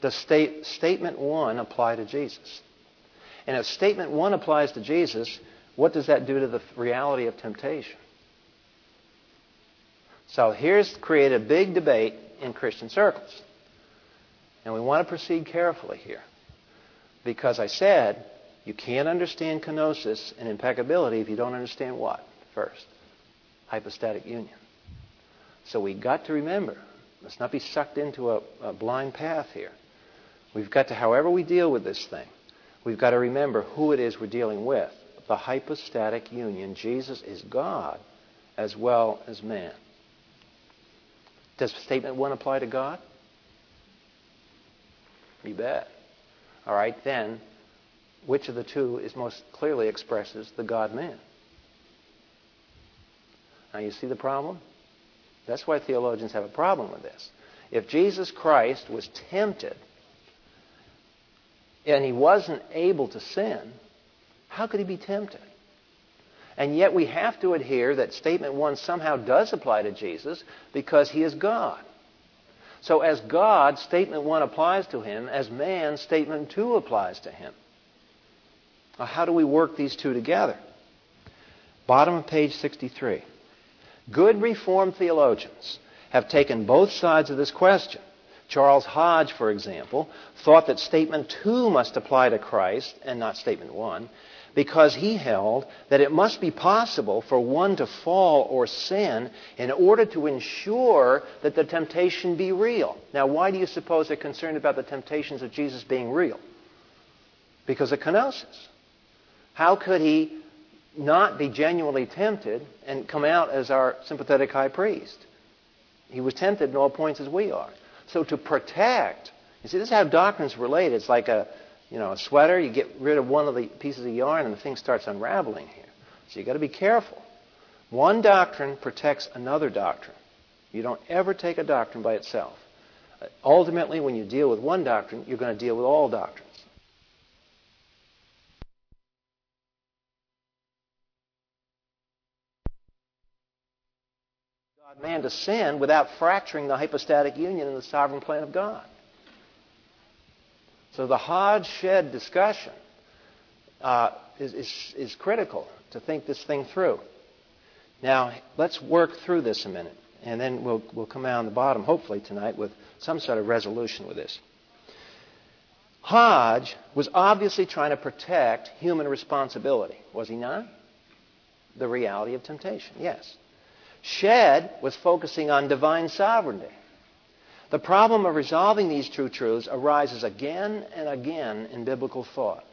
Does state, statement one apply to Jesus? And if statement one applies to Jesus, what does that do to the reality of temptation? So here's created a big debate in Christian circles. And we want to proceed carefully here. Because I said you can't understand kenosis and impeccability if you don't understand what first? Hypostatic union. So we got to remember, let's not be sucked into a, a blind path here. We've got to, however we deal with this thing, we've got to remember who it is we're dealing with the hypostatic union. Jesus is God as well as man. Does statement one apply to God? You bet. All right, then, which of the two is most clearly expresses the God man? Now, you see the problem? That's why theologians have a problem with this. If Jesus Christ was tempted and he wasn't able to sin, how could he be tempted? And yet we have to adhere that statement one somehow does apply to Jesus because he is God. So as God, statement one applies to him. As man, statement two applies to him. Now, how do we work these two together? Bottom of page 63. Good Reformed theologians have taken both sides of this question. Charles Hodge, for example, thought that statement two must apply to Christ and not statement one because he held that it must be possible for one to fall or sin in order to ensure that the temptation be real. Now, why do you suppose they're concerned about the temptations of Jesus being real? Because of kenosis. How could he not be genuinely tempted and come out as our sympathetic high priest? He was tempted in all points as we are. So to protect, you see, this is how doctrines relate. It's like a, you know, a sweater. You get rid of one of the pieces of yarn, and the thing starts unraveling here. So you've got to be careful. One doctrine protects another doctrine. You don't ever take a doctrine by itself. Ultimately, when you deal with one doctrine, you're going to deal with all doctrines. God man to sin without fracturing the hypostatic union in the sovereign plan of God. So the Hodge Shedd discussion uh, is, is, is critical to think this thing through. Now, let's work through this a minute, and then we'll, we'll come out on the bottom, hopefully, tonight with some sort of resolution with this. Hodge was obviously trying to protect human responsibility, was he not? The reality of temptation, yes. Shedd was focusing on divine sovereignty. The problem of resolving these two truths arises again and again in biblical thought.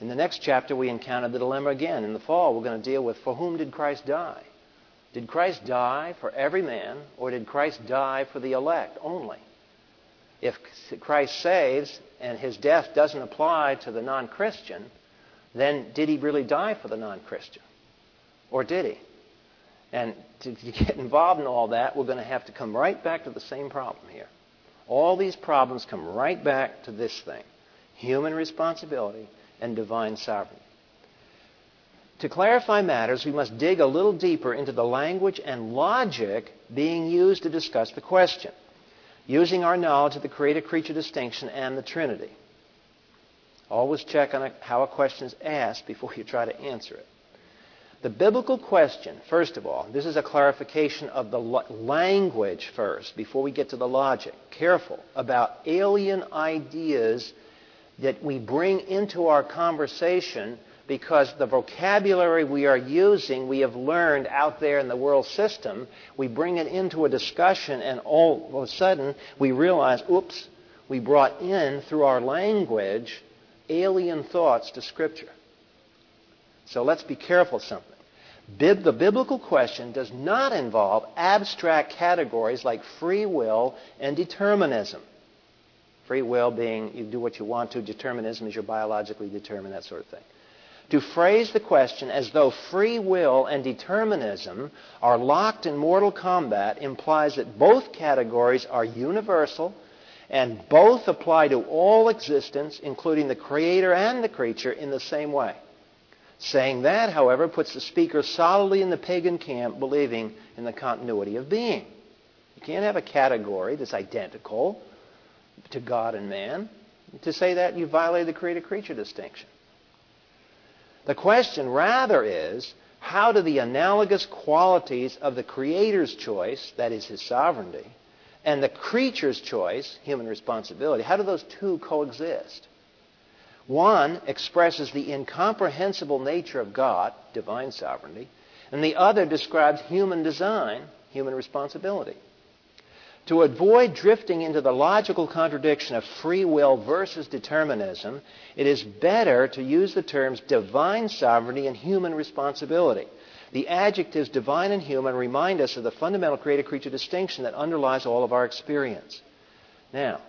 In the next chapter, we encounter the dilemma again. In the fall, we're going to deal with for whom did Christ die? Did Christ die for every man, or did Christ die for the elect only? If Christ saves and his death doesn't apply to the non Christian, then did he really die for the non Christian? Or did he? And to, get involved in all that, we're going to have to come right back to the same problem here. All these problems come right back to this thing human responsibility and divine sovereignty. To clarify matters, we must dig a little deeper into the language and logic being used to discuss the question, using our knowledge of the creator creature distinction and the Trinity. Always check on how a question is asked before you try to answer it. The biblical question, first of all, this is a clarification of the language first before we get to the logic. Careful about alien ideas that we bring into our conversation because the vocabulary we are using, we have learned out there in the world system. We bring it into a discussion, and all of a sudden we realize, oops, we brought in through our language alien thoughts to Scripture. So let's be careful something. Bib- the biblical question does not involve abstract categories like free will and determinism. Free will being you do what you want to, determinism is you're biologically determined, that sort of thing. To phrase the question as though free will and determinism are locked in mortal combat implies that both categories are universal and both apply to all existence, including the creator and the creature, in the same way. Saying that, however, puts the speaker solidly in the pagan camp, believing in the continuity of being. You can't have a category that's identical to God and man. To say that, you violate the creator creature distinction. The question rather is how do the analogous qualities of the Creator's choice, that is his sovereignty, and the creature's choice, human responsibility, how do those two coexist? One expresses the incomprehensible nature of God, divine sovereignty, and the other describes human design, human responsibility. To avoid drifting into the logical contradiction of free will versus determinism, it is better to use the terms divine sovereignty and human responsibility. The adjectives divine and human remind us of the fundamental creator creature distinction that underlies all of our experience. Now,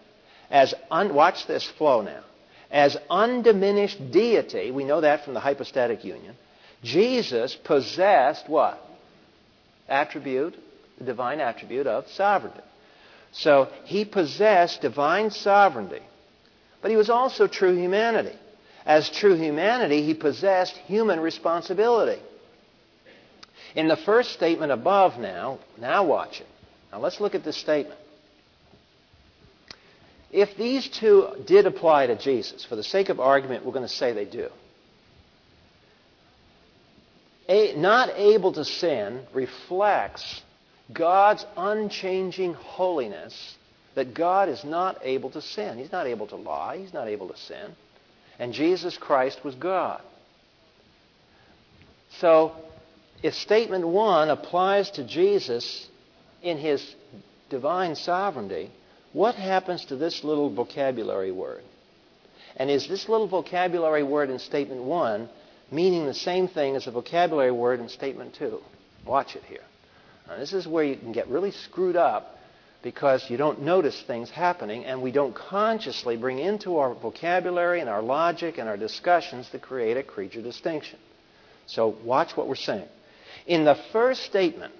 as un- watch this flow now as undiminished deity, we know that from the hypostatic union, Jesus possessed what? attribute, the divine attribute of sovereignty. So he possessed divine sovereignty, but he was also true humanity. As true humanity, he possessed human responsibility. In the first statement above now, now watch it. Now let's look at this statement. If these two did apply to Jesus, for the sake of argument, we're going to say they do. A, not able to sin reflects God's unchanging holiness, that God is not able to sin. He's not able to lie, He's not able to sin. And Jesus Christ was God. So, if statement one applies to Jesus in his divine sovereignty, what happens to this little vocabulary word? And is this little vocabulary word in statement one meaning the same thing as the vocabulary word in statement two? Watch it here. Now, this is where you can get really screwed up because you don't notice things happening and we don't consciously bring into our vocabulary and our logic and our discussions to create a creature distinction. So watch what we're saying. In the first statement,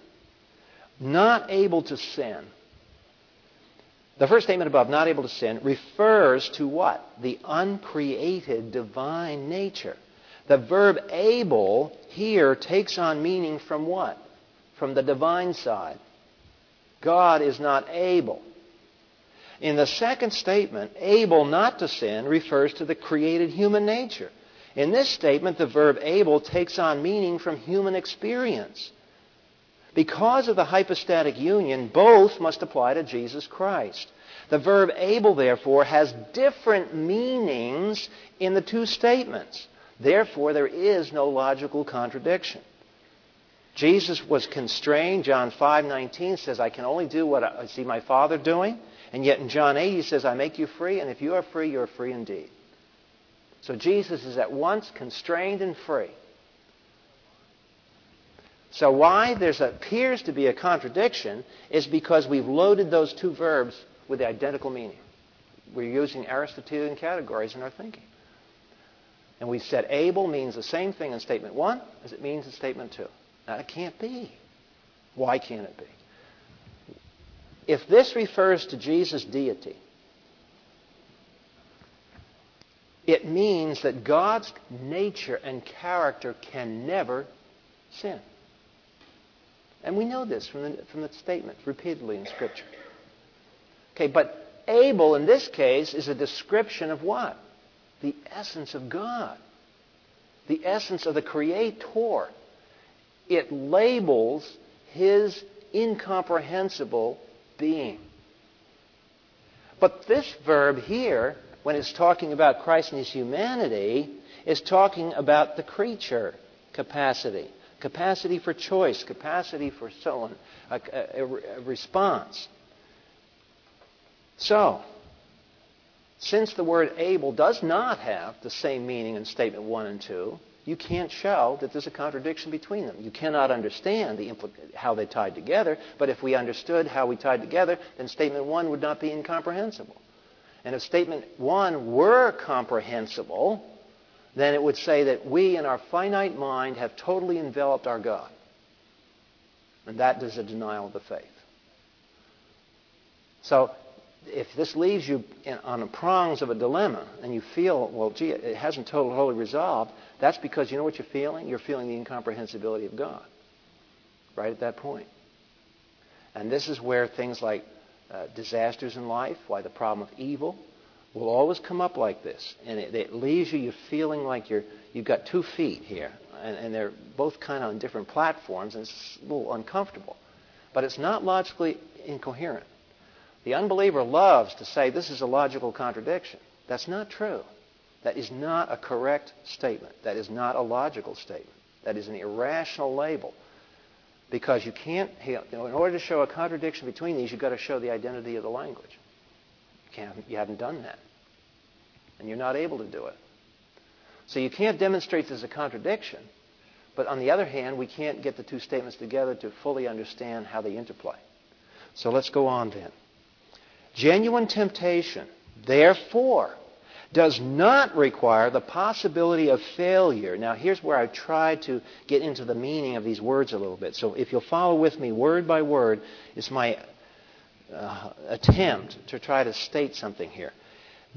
not able to sin, the first statement above, not able to sin, refers to what? The uncreated divine nature. The verb able here takes on meaning from what? From the divine side. God is not able. In the second statement, able not to sin refers to the created human nature. In this statement, the verb able takes on meaning from human experience. Because of the hypostatic union, both must apply to Jesus Christ. The verb able, therefore, has different meanings in the two statements. Therefore, there is no logical contradiction. Jesus was constrained. John 5:19 says, "I can only do what I see my Father doing." And yet in John 8 he says, "I make you free, and if you are free, you are free indeed." So Jesus is at once constrained and free. So why there appears to be a contradiction is because we've loaded those two verbs with the identical meaning. We're using Aristotelian categories in our thinking. And we said able means the same thing in statement one as it means in statement two. Now, can't be. Why can't it be? If this refers to Jesus' deity, it means that God's nature and character can never sin. And we know this from the, from the statement repeatedly in Scripture. Okay, but able in this case is a description of what? The essence of God. The essence of the Creator. It labels His incomprehensible being. But this verb here, when it's talking about Christ and His humanity, is talking about the creature capacity capacity for choice, capacity for so on, a, a, a response. So, since the word able does not have the same meaning in statement 1 and 2, you can't show that there's a contradiction between them. You cannot understand the impl- how they tied together, but if we understood how we tied together, then statement 1 would not be incomprehensible. And if statement 1 were comprehensible, then it would say that we, in our finite mind, have totally enveloped our God. And that is a denial of the faith. So, if this leaves you in, on the prongs of a dilemma and you feel, well, gee, it hasn't totally resolved, that's because you know what you're feeling? You're feeling the incomprehensibility of God. Right at that point. And this is where things like uh, disasters in life, why the problem of evil, will always come up like this. And it, it leaves you, you're feeling like you're, you've got two feet here. And, and they're both kind of on different platforms, and it's a little uncomfortable. But it's not logically incoherent. The unbeliever loves to say this is a logical contradiction. That's not true. That is not a correct statement. That is not a logical statement. That is an irrational label. Because you can't, you know, in order to show a contradiction between these, you've got to show the identity of the language. You, you haven't done that and you're not able to do it. So you can't demonstrate there's a contradiction, but on the other hand, we can't get the two statements together to fully understand how they interplay. So let's go on then. Genuine temptation, therefore, does not require the possibility of failure. Now, here's where I tried to get into the meaning of these words a little bit. So, if you'll follow with me word by word, it's my uh, attempt to try to state something here.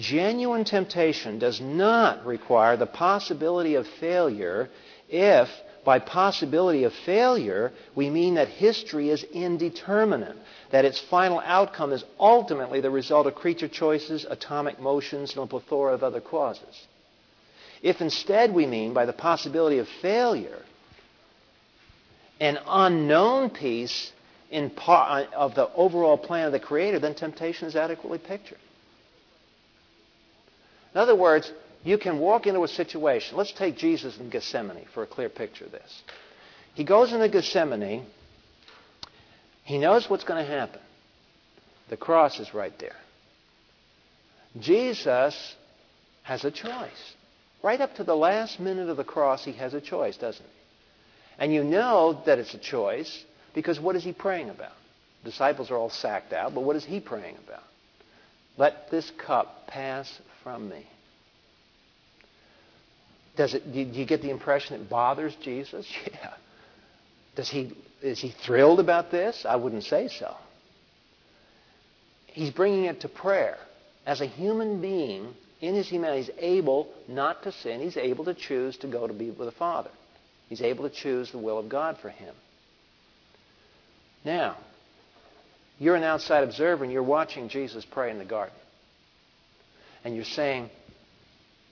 Genuine temptation does not require the possibility of failure if, by possibility of failure, we mean that history is indeterminate that its final outcome is ultimately the result of creature choices, atomic motions, and a plethora of other causes. If instead we mean by the possibility of failure an unknown piece part uh, of the overall plan of the Creator, then temptation is adequately pictured. In other words, you can walk into a situation. Let's take Jesus in Gethsemane for a clear picture of this. He goes into Gethsemane he knows what's going to happen. The cross is right there. Jesus has a choice. Right up to the last minute of the cross, he has a choice, doesn't he? And you know that it's a choice because what is he praying about? Disciples are all sacked out, but what is he praying about? Let this cup pass from me. Does it, do you get the impression it bothers Jesus? Yeah. Does he, is he thrilled about this? I wouldn't say so. He's bringing it to prayer. As a human being, in his humanity, he's able not to sin. He's able to choose to go to be with the Father. He's able to choose the will of God for him. Now, you're an outside observer and you're watching Jesus pray in the garden. And you're saying,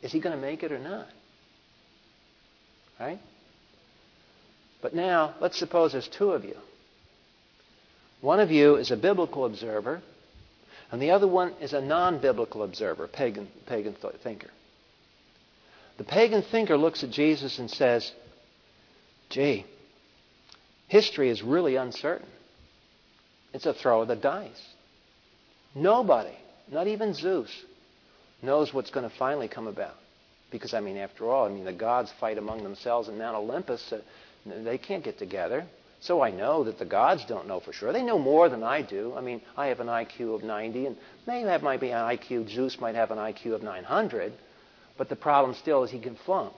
is he going to make it or not? Right? But now, let's suppose there's two of you. One of you is a biblical observer, and the other one is a non biblical observer, pagan, pagan thinker. The pagan thinker looks at Jesus and says, Gee, history is really uncertain. It's a throw of the dice. Nobody, not even Zeus, knows what's going to finally come about. Because, I mean, after all, I mean, the gods fight among themselves in Mount Olympus. Uh, they can't get together. So I know that the gods don't know for sure. They know more than I do. I mean, I have an IQ of 90, and they have, might be an IQ, Zeus might have an IQ of 900, but the problem still is he can flunk.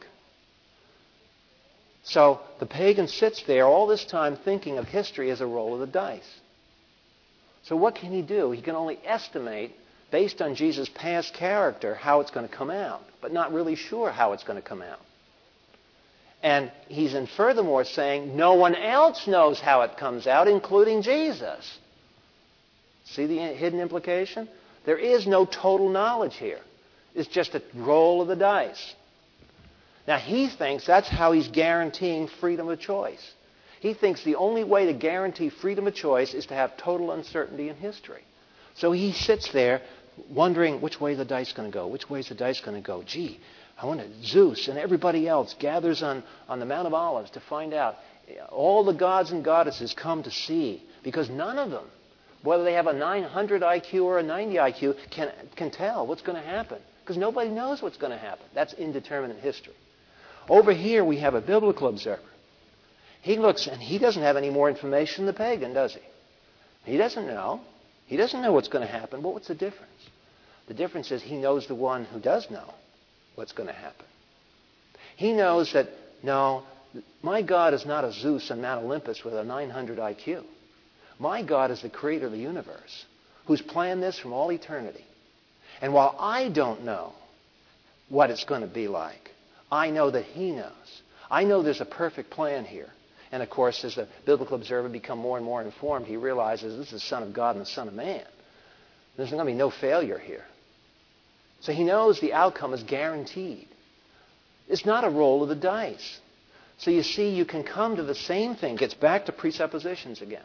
So the pagan sits there all this time thinking of history as a roll of the dice. So what can he do? He can only estimate, based on Jesus' past character, how it's going to come out, but not really sure how it's going to come out. And he's in furthermore saying no one else knows how it comes out, including Jesus. See the hidden implication? There is no total knowledge here. It's just a roll of the dice. Now, he thinks that's how he's guaranteeing freedom of choice. He thinks the only way to guarantee freedom of choice is to have total uncertainty in history. So he sits there wondering which way the dice going to go. Which way is the dice going to go? Gee, I to, Zeus and everybody else gathers on, on the Mount of Olives to find out. Eh, all the gods and goddesses come to see because none of them, whether they have a 900 IQ or a 90 IQ, can, can tell what's going to happen because nobody knows what's going to happen. That's indeterminate history. Over here, we have a biblical observer. He looks and he doesn't have any more information than the pagan, does he? He doesn't know. He doesn't know what's going to happen. But what's the difference? The difference is he knows the one who does know what's going to happen. He knows that, no, my God is not a Zeus on Mount Olympus with a 900 IQ. My God is the creator of the universe who's planned this from all eternity. And while I don't know what it's going to be like, I know that He knows. I know there's a perfect plan here. And of course, as the biblical observer becomes more and more informed, he realizes this is the Son of God and the Son of Man. There's going to be no failure here. So he knows the outcome is guaranteed. It's not a roll of the dice. So you see, you can come to the same thing. Gets back to presuppositions again.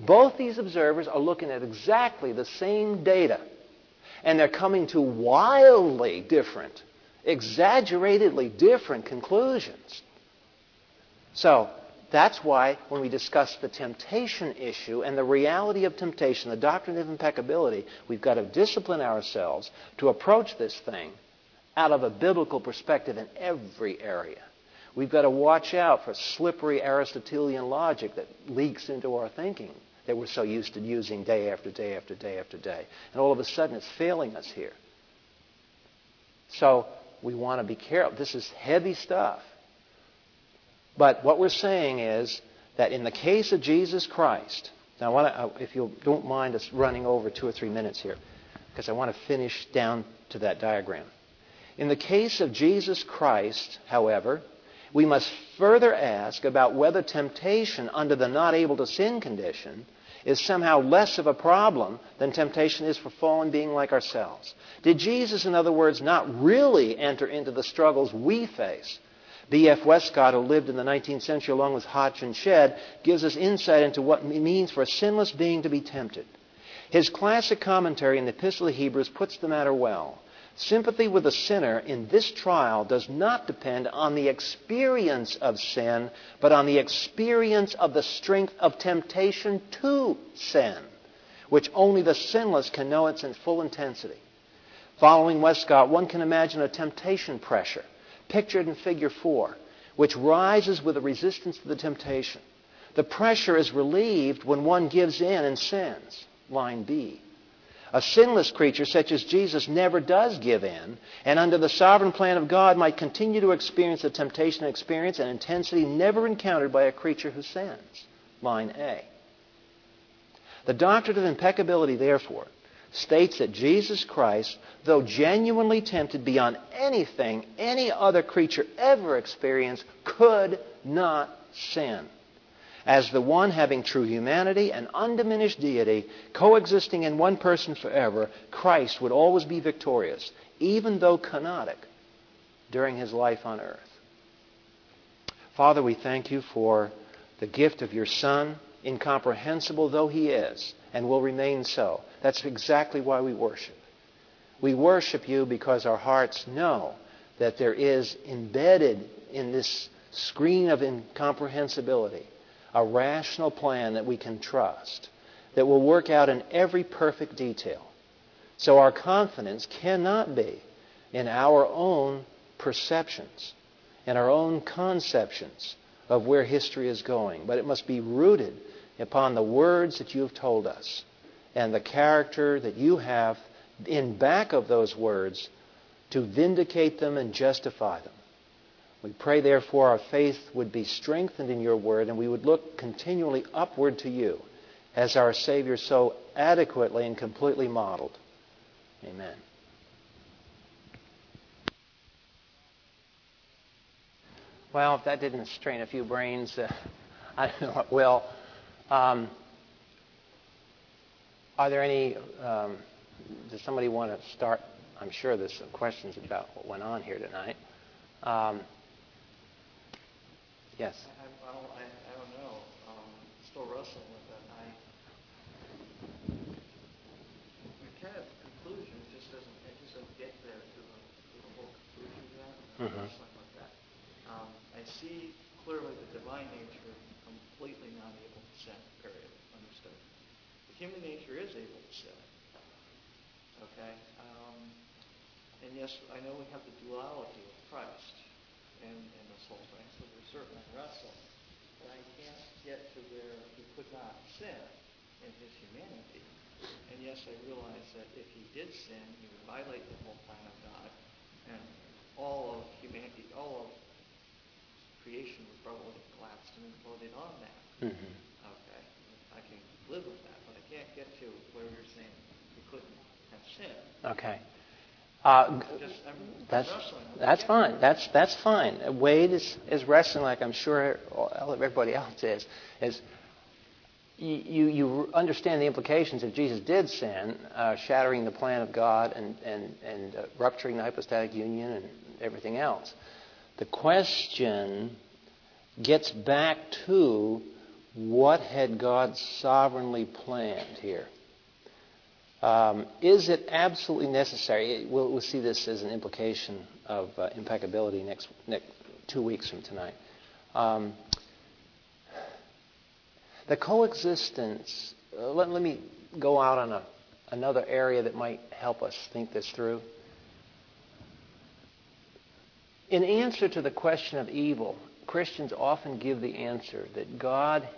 Both these observers are looking at exactly the same data. And they're coming to wildly different, exaggeratedly different conclusions. So, that's why when we discuss the temptation issue and the reality of temptation, the doctrine of impeccability, we've got to discipline ourselves to approach this thing out of a biblical perspective in every area. We've got to watch out for slippery Aristotelian logic that leaks into our thinking that we're so used to using day after day after day after day. And all of a sudden it's failing us here. So we want to be careful. This is heavy stuff. But what we're saying is that in the case of Jesus Christ, now to, uh, if you don't mind us running over two or three minutes here, because I want to finish down to that diagram. In the case of Jesus Christ, however, we must further ask about whether temptation under the not able to sin condition is somehow less of a problem than temptation is for fallen being like ourselves. Did Jesus, in other words, not really enter into the struggles we face? B.F. Westcott, who lived in the 19th century along with Hodge and Shedd, gives us insight into what it means for a sinless being to be tempted. His classic commentary in the Epistle of Hebrews puts the matter well. Sympathy with the sinner in this trial does not depend on the experience of sin, but on the experience of the strength of temptation to sin, which only the sinless can know its in full intensity. Following Westcott, one can imagine a temptation pressure, pictured in Figure 4, which rises with the resistance to the temptation. The pressure is relieved when one gives in and sins. Line B. A sinless creature such as Jesus never does give in, and under the sovereign plan of God might continue to experience the temptation experience and intensity never encountered by a creature who sins. Line A. The doctrine of impeccability, therefore, states that Jesus Christ, though genuinely tempted beyond anything any other creature ever experienced, could not sin as the one having true humanity and undiminished deity, coexisting in one person forever, Christ would always be victorious, even though kenotic, during his life on earth. Father, we thank you for the gift of your Son, incomprehensible though he is, and will remain so. That's exactly why we worship. We worship you because our hearts know that there is embedded in this screen of incomprehensibility a rational plan that we can trust, that will work out in every perfect detail. So our confidence cannot be in our own perceptions, in our own conceptions of where history is going, but it must be rooted upon the words that you have told us and the character that you have in back of those words to vindicate them and justify them. We pray, therefore, our faith would be strengthened in your word and we would look continually upward to you as our Savior so adequately and completely modeled. Amen. Well, if that didn't strain a few brains, uh, I don't know what will. Um, are there any, um, does somebody want to start? I'm sure there's some questions about what went on here tonight. Um, Yes. I, I, don't, I, I don't know. Um, still wrestling with that. I, the kind of conclusion just doesn't, it just doesn't get there to the, to the whole conclusion yet. Mm-hmm. That. Um, I see clearly the divine nature completely to sin. Period. Understood. The human nature is able to sin. Okay. Um, and yes, I know we have the duality of Christ and, and this whole thing. So there's certainly wrestle. But I can't get to where he could not sin in his humanity. And yes, I realize that if he did sin, he would violate the whole plan of God. And all of humanity, all of creation would probably have collapsed and imploded on that. Mm-hmm. I can live with that, but I can't get to where you're saying he couldn't have sinned. Okay. Uh, that's that's fine. That's that's fine. Wade is, is wrestling like I'm sure everybody else is. Is you you understand the implications if Jesus did sin, uh, shattering the plan of God and and and uh, rupturing the hypostatic union and everything else. The question gets back to what had God sovereignly planned here. Um, is it absolutely necessary? We'll, we'll, see this as an implication of uh, impeccability next, next, two weeks from tonight. Um, the coexistence, uh, let, let, me go out on a, another area that might help us think this through. In answer to the question of evil, Christians often give the answer that God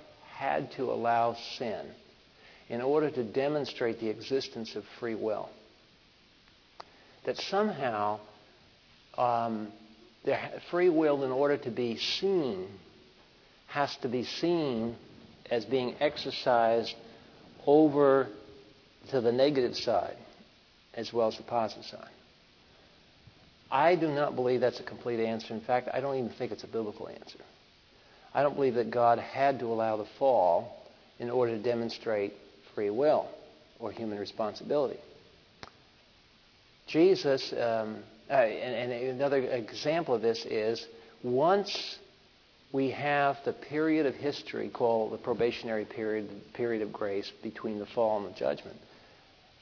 had to allow sin in order to demonstrate the existence of free will. That somehow um, free will, in order to be seen, has to be seen as being exercised over to the negative side as well as the positive side. I do not believe that's a complete answer. In fact, I don't even think it's a biblical answer. I don't believe that God had to allow the fall in order to demonstrate free will or human responsibility. Jesus, um, uh, and, and another example of this is once we have the period of history called the probationary period, the period of grace between the fall and the judgment,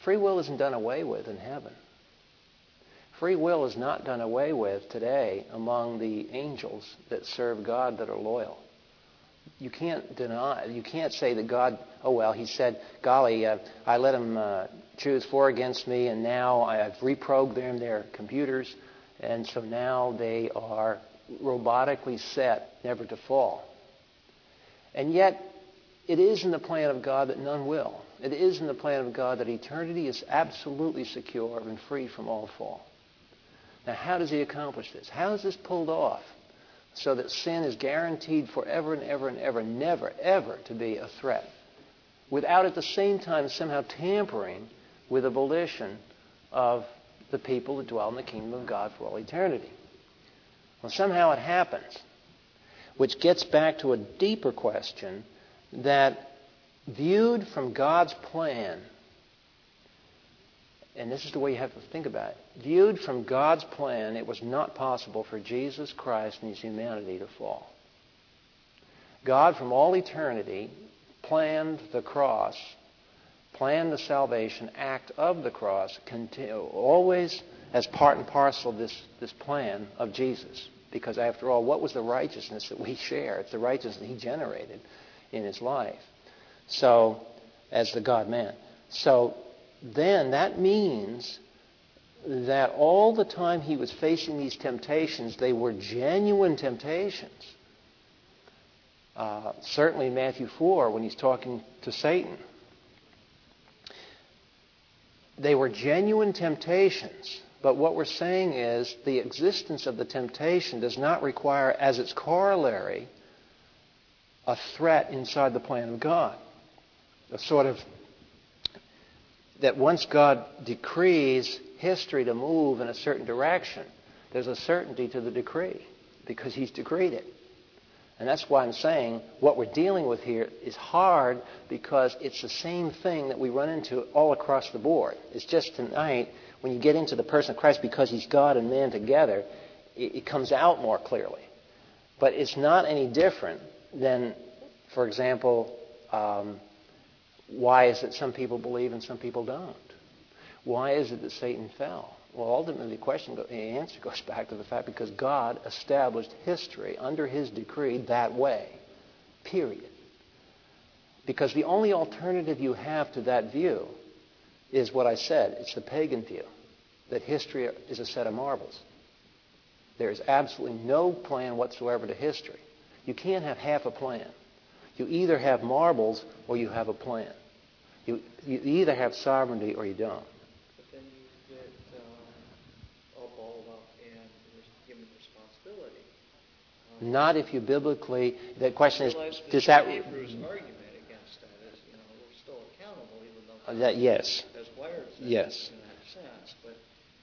free will isn't done away with in heaven. Free will is not done away with today among the angels that serve God that are loyal. You can't deny, you can't say that God, oh well, he said, golly, uh, I let them uh, choose for against me, and now I've reprogrammed their computers, and so now they are robotically set never to fall. And yet, it is in the plan of God that none will. It is in the plan of God that eternity is absolutely secure and free from all fall. Now, how does he accomplish this? How is this pulled off so that sin is guaranteed forever and ever and ever, never, ever to be a threat, without at the same time somehow tampering with the volition of the people that dwell in the kingdom of God for all eternity? Well, somehow it happens, which gets back to a deeper question that viewed from God's plan and this is the way you have to think about it. Viewed from God's plan, it was not possible for Jesus Christ and his humanity to fall. God, from all eternity, planned the cross, planned the salvation act of the cross, always as part and parcel of this, this plan of Jesus. Because after all, what was the righteousness that we share? It's the righteousness he generated in his life. So, as the God man. So, then that means that all the time he was facing these temptations, they were genuine temptations. Uh, certainly in Matthew 4, when he's talking to Satan, they were genuine temptations. But what we're saying is the existence of the temptation does not require, as its corollary, a threat inside the plan of God. A sort of that once God decrees history to move in a certain direction, there's a certainty to the decree because He's decreed it. And that's why I'm saying what we're dealing with here is hard because it's the same thing that we run into all across the board. It's just tonight, when you get into the person of Christ because He's God and man together, it, it comes out more clearly. But it's not any different than, for example, um, why is it some people believe and some people don't? Why is it that Satan fell? Well, ultimately, the question, the answer goes back to the fact because God established history under His decree that way. Period. Because the only alternative you have to that view is what I said. It's the pagan view that history is a set of marbles. There is absolutely no plan whatsoever to history. You can't have half a plan. You either have marbles or you have a plan. You, you either have sovereignty or you don't. But then you get um, all balled up in human responsibility. Um, Not if you biblically. The question is, does that? Hebrews argument against that is, you know, we're still accountable even though. Uh, that yes. As wired yes. in that sense, but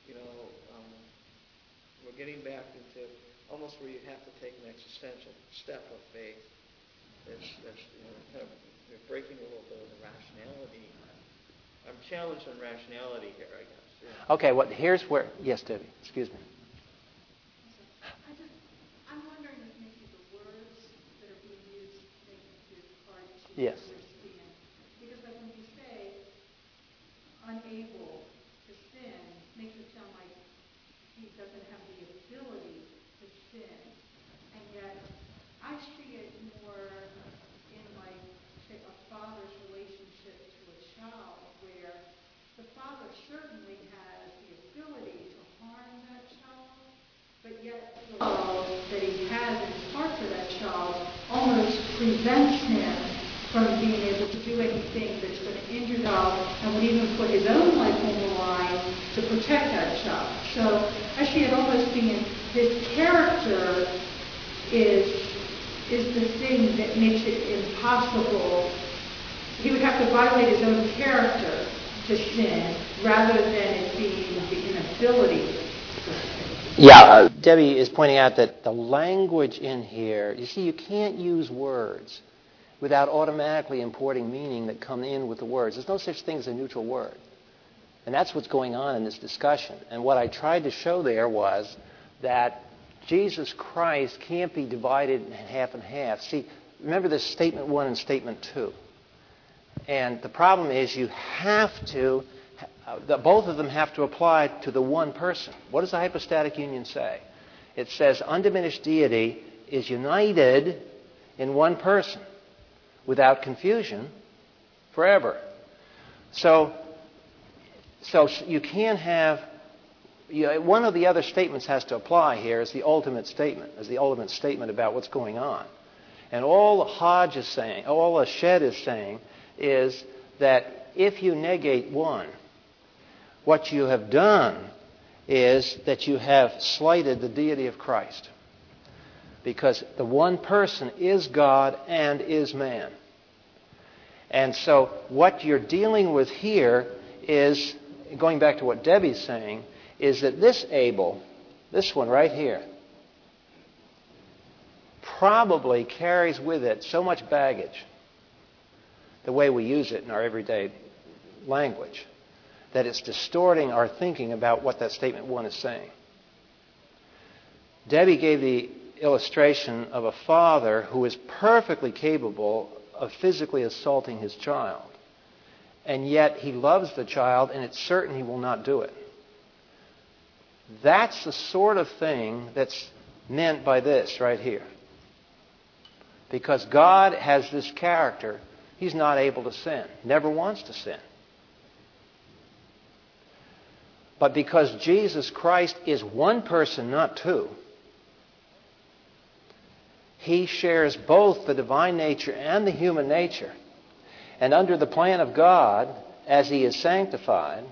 you know, um, we're getting back into almost where you have to take an existential step of faith that's, that's you know, kind of you're breaking a little bit of the rationality. I'm challenged on rationality here, I guess. Yeah. Okay, well, here's where. Yes, Debbie, excuse me. I'm wondering if maybe the words that are being used to make it hard to choose. Yes. Because like when you say unable to sin, makes it sound like he doesn't have the ability to sin. And yet I see it more in like say a father's relationship to a child where the father certainly has the ability to harm that child, but yet the love that he has in his heart for that child almost prevents him from being able to do anything that's going to injure child and would even put his own life on the line to protect that child. So see it almost being his character is is the thing that makes it impossible. He would have to violate his own character to sin rather than it being the inability yeah, uh, Debbie is pointing out that the language in here, you see, you can't use words without automatically importing meaning that come in with the words. There's no such thing as a neutral word. And that's what's going on in this discussion. And what I tried to show there was that Jesus Christ can't be divided in half and half. See, remember this statement one and statement two. And the problem is you have to, uh, both of them have to apply to the one person. What does the hypostatic union say? It says undiminished deity is united in one person without confusion forever. So, so you can't have you one of the other statements has to apply here is the ultimate statement, is the ultimate statement about what's going on. And all Hodge is saying, all the Shedd is saying, is that if you negate one, what you have done is that you have slighted the deity of Christ. Because the one person is God and is man. And so what you're dealing with here is, going back to what Debbie's saying, is that this able, this one right here, probably carries with it so much baggage, the way we use it in our everyday language, that it's distorting our thinking about what that statement one is saying. Debbie gave the illustration of a father who is perfectly capable of physically assaulting his child. And yet he loves the child, and it's certain he will not do it. That's the sort of thing that's meant by this right here. Because God has this character, He's not able to sin, never wants to sin. But because Jesus Christ is one person, not two, He shares both the divine nature and the human nature. And under the plan of God, as He is sanctified,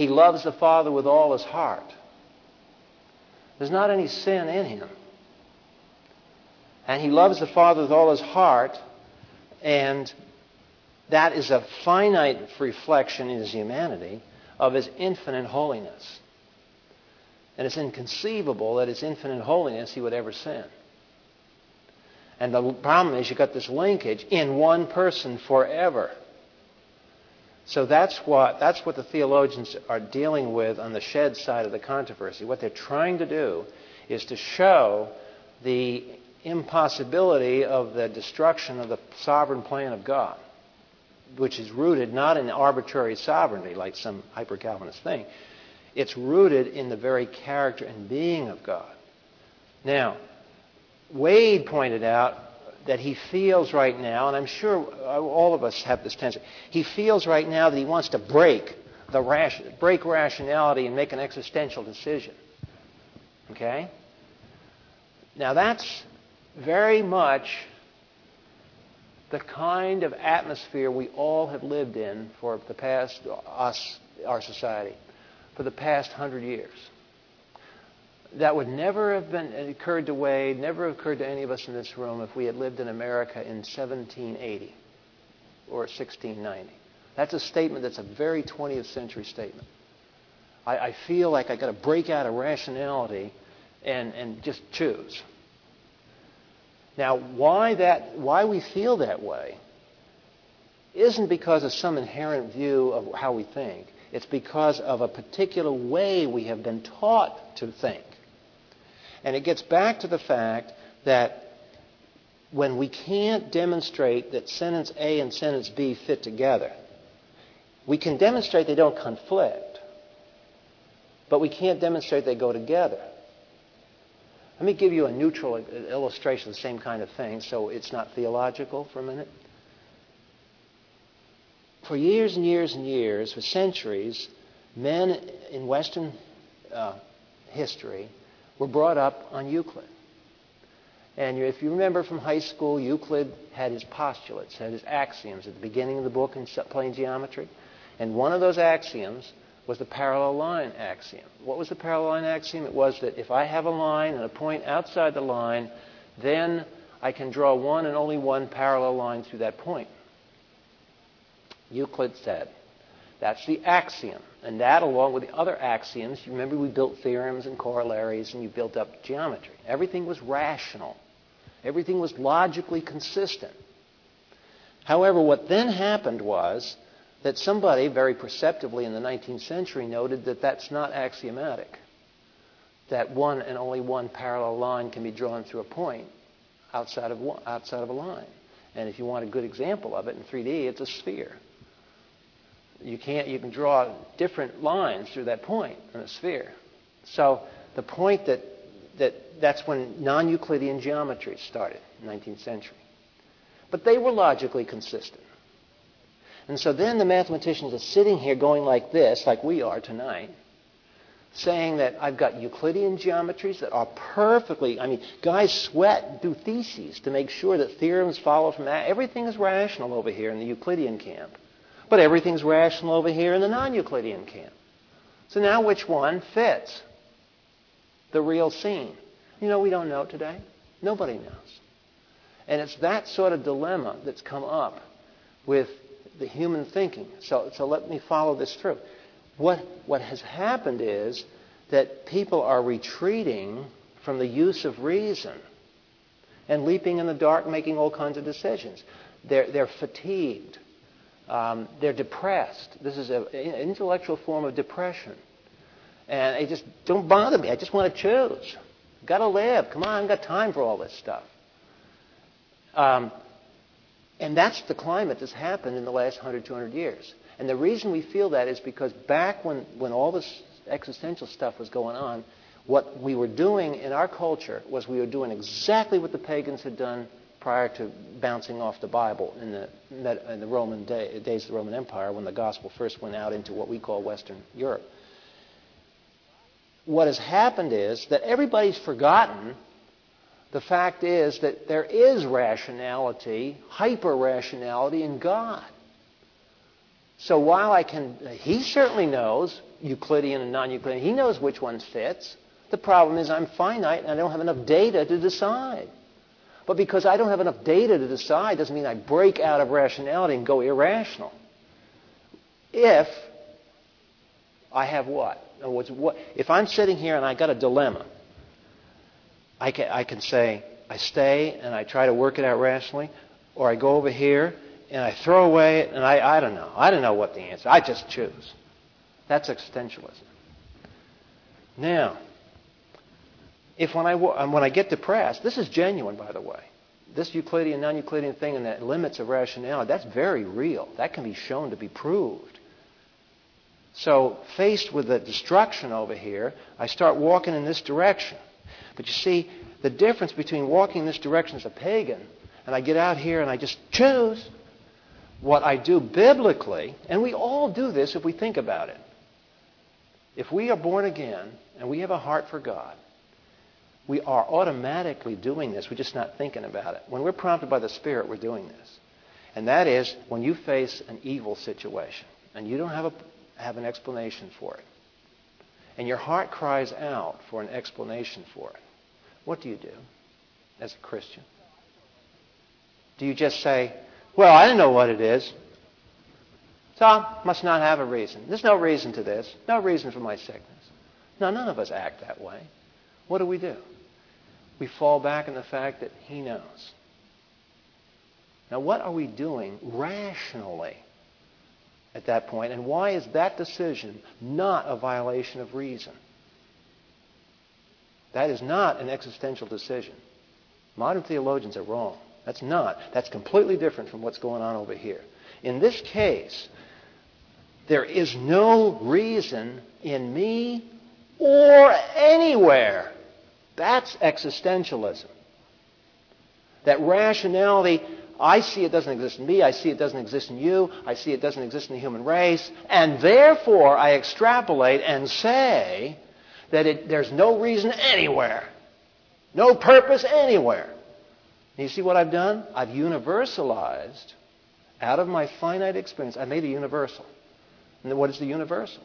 he loves the Father with all his heart. There's not any sin in him. And he loves the Father with all his heart, and that is a finite reflection in his humanity of his infinite holiness. And it's inconceivable that his infinite holiness he would ever sin. And the problem is you've got this linkage in one person forever. So that's what, that's what the theologians are dealing with on the Shedd side of the controversy. What they're trying to do is to show the impossibility of the destruction of the sovereign plan of God, which is rooted not in arbitrary sovereignty like some hyper Calvinist thing. It's rooted in the very character and being of God. Now, Wade pointed out that he feels right now, and I'm sure all of us have this tension, he feels right now that he wants to break the ration, break rationality and make an existential decision. Okay? Now that's very much the kind of atmosphere we all have lived in for the past us our society for the past hundred years that would never have been uh, occurred to Wade, never occurred to any of us in this room if we had lived in America in 1780 or 1690. That's a statement that's a very 20th century statement. I, I feel like I got to break out of rationality and, and just choose. Now, why that why we feel that way isn't because of some inherent view of how we think. It's because of a particular way we have been taught to think. And it gets back to the fact that when we can't demonstrate that sentence A and sentence B fit together, we can demonstrate they don't conflict, but we can't demonstrate they go together. Let me give you a neutral illustration of the same kind of thing so it's not theological for a minute. For years and years and years, for centuries, men in Western uh, history were brought up on Euclid. And if you remember from high school, Euclid had his postulates, had his axioms at the beginning of the book in plane geometry. And one of those axioms was the parallel line axiom. What was the parallel line axiom? It was that if I have a line and a point outside the line, then I can draw one and only one parallel line through that point. Euclid said. That's the axiom. And that, along with the other axioms, you remember we built theorems and corollaries and you built up geometry. Everything was rational, everything was logically consistent. However, what then happened was that somebody very perceptively in the 19th century noted that that's not axiomatic. That one and only one parallel line can be drawn through a point outside of, one, outside of a line. And if you want a good example of it in 3D, it's a sphere. You can't. You can draw different lines through that point in a sphere. So the point that that that's when non-Euclidean geometry started, 19th century. But they were logically consistent. And so then the mathematicians are sitting here going like this, like we are tonight, saying that I've got Euclidean geometries that are perfectly, I mean, guys sweat, do theses to make sure that theorems follow from that. Everything is rational over here in the Euclidean camp. But everything's rational over here in the non Euclidean camp. So now which one fits the real scene? You know, we don't know today. Nobody knows. And it's that sort of dilemma that's come up with the human thinking. So, so let me follow this through. What, what has happened is that people are retreating from the use of reason and leaping in the dark, making all kinds of decisions. They're, they're fatigued. Um, they're depressed. This is an intellectual form of depression. And they just don't bother me. I just want to choose. Got to live. Come on, I've got time for all this stuff. Um, and that's the climate that's happened in the last 100, 200 years. And the reason we feel that is because back when, when all this existential stuff was going on, what we were doing in our culture was we were doing exactly what the pagans had done prior to bouncing off the Bible in the, in the Roman day, days of the Roman Empire when the gospel first went out into what we call Western Europe. What has happened is that everybody's forgotten the fact is that there is rationality, hyper rationality in God. So while I can, he certainly knows Euclidean and non Euclidean, he knows which one fits. The problem is I'm finite and I don't have enough data to decide. But because I don't have enough data to decide doesn't mean I break out of rationality and go irrational. If I have what? In other words, what if I'm sitting here and I got a dilemma, I can, I can say, I stay and I try to work it out rationally, or I go over here and I throw away it and I, I don't know. I don't know what the answer. I just choose. That's existentialism. Now, if when I, when I get depressed, this is genuine, by the way. This Euclidean, non Euclidean thing and the limits of rationality, that's very real. That can be shown to be proved. So, faced with the destruction over here, I start walking in this direction. But you see, the difference between walking in this direction as a pagan and I get out here and I just choose what I do biblically, and we all do this if we think about it. If we are born again and we have a heart for God, we are automatically doing this. We're just not thinking about it. When we're prompted by the Spirit, we're doing this. And that is when you face an evil situation and you don't have, a, have an explanation for it. And your heart cries out for an explanation for it. What do you do as a Christian? Do you just say, Well, I don't know what it is. So must not have a reason. There's no reason to this. No reason for my sickness. No, none of us act that way. What do we do? we fall back on the fact that He knows. Now, what are we doing rationally at that point, and why is that decision not a violation of reason? That is not an existential decision. Modern theologians are wrong. That's not. That's completely different from what's going on over here. In this case, there is no reason in me or anywhere that's existentialism. That rationality, I see it doesn't exist in me, I see it doesn't exist in you, I see it doesn't exist in the human race, and therefore I extrapolate and say that it, there's no reason anywhere, no purpose anywhere. And you see what I've done? I've universalized out of my finite experience, I made a universal. And what is the universal?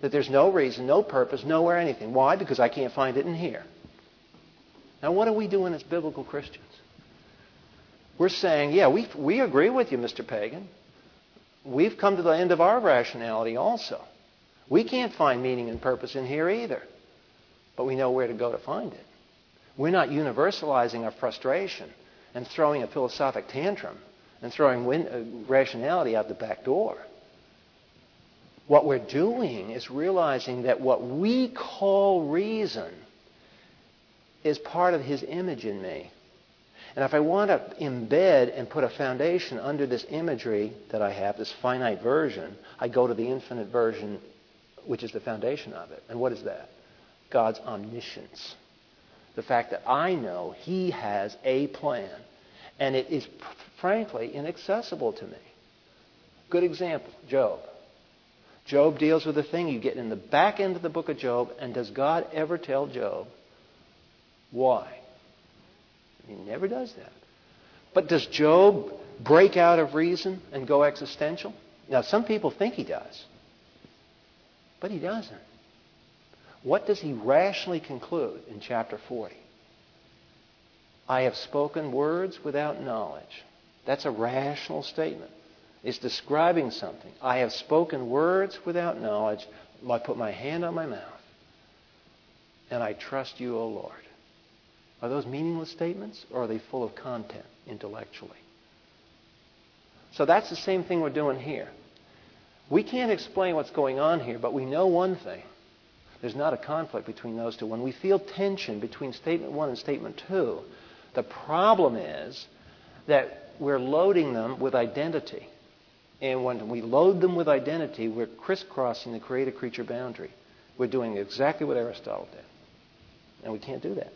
That there's no reason, no purpose, nowhere, anything. Why? Because I can't find it in here. Now, what are we doing as biblical Christians? We're saying, yeah, we, we agree with you, Mr. Pagan. We've come to the end of our rationality also. We can't find meaning and purpose in here either. But we know where to go to find it. We're not universalizing our frustration and throwing a philosophic tantrum and throwing win- uh, rationality out the back door. What we're doing is realizing that what we call reason is part of His image in me. And if I want to embed and put a foundation under this imagery that I have, this finite version, I go to the infinite version, which is the foundation of it. And what is that? God's omniscience. The fact that I know He has a plan. And it is, frankly, inaccessible to me. Good example Job. Job deals with a thing. You get in the back end of the book of Job, and does God ever tell Job why? He never does that. But does Job break out of reason and go existential? Now, some people think he does, but he doesn't. What does he rationally conclude in chapter 40? I have spoken words without knowledge. That's a rational statement. It's describing something. I have spoken words without knowledge. I put my hand on my mouth. And I trust you, O Lord. Are those meaningless statements or are they full of content intellectually? So that's the same thing we're doing here. We can't explain what's going on here, but we know one thing. There's not a conflict between those two. When we feel tension between statement one and statement two, the problem is that we're loading them with identity. And when we load them with identity, we're crisscrossing the creator creature boundary. We're doing exactly what Aristotle did. And we can't do that.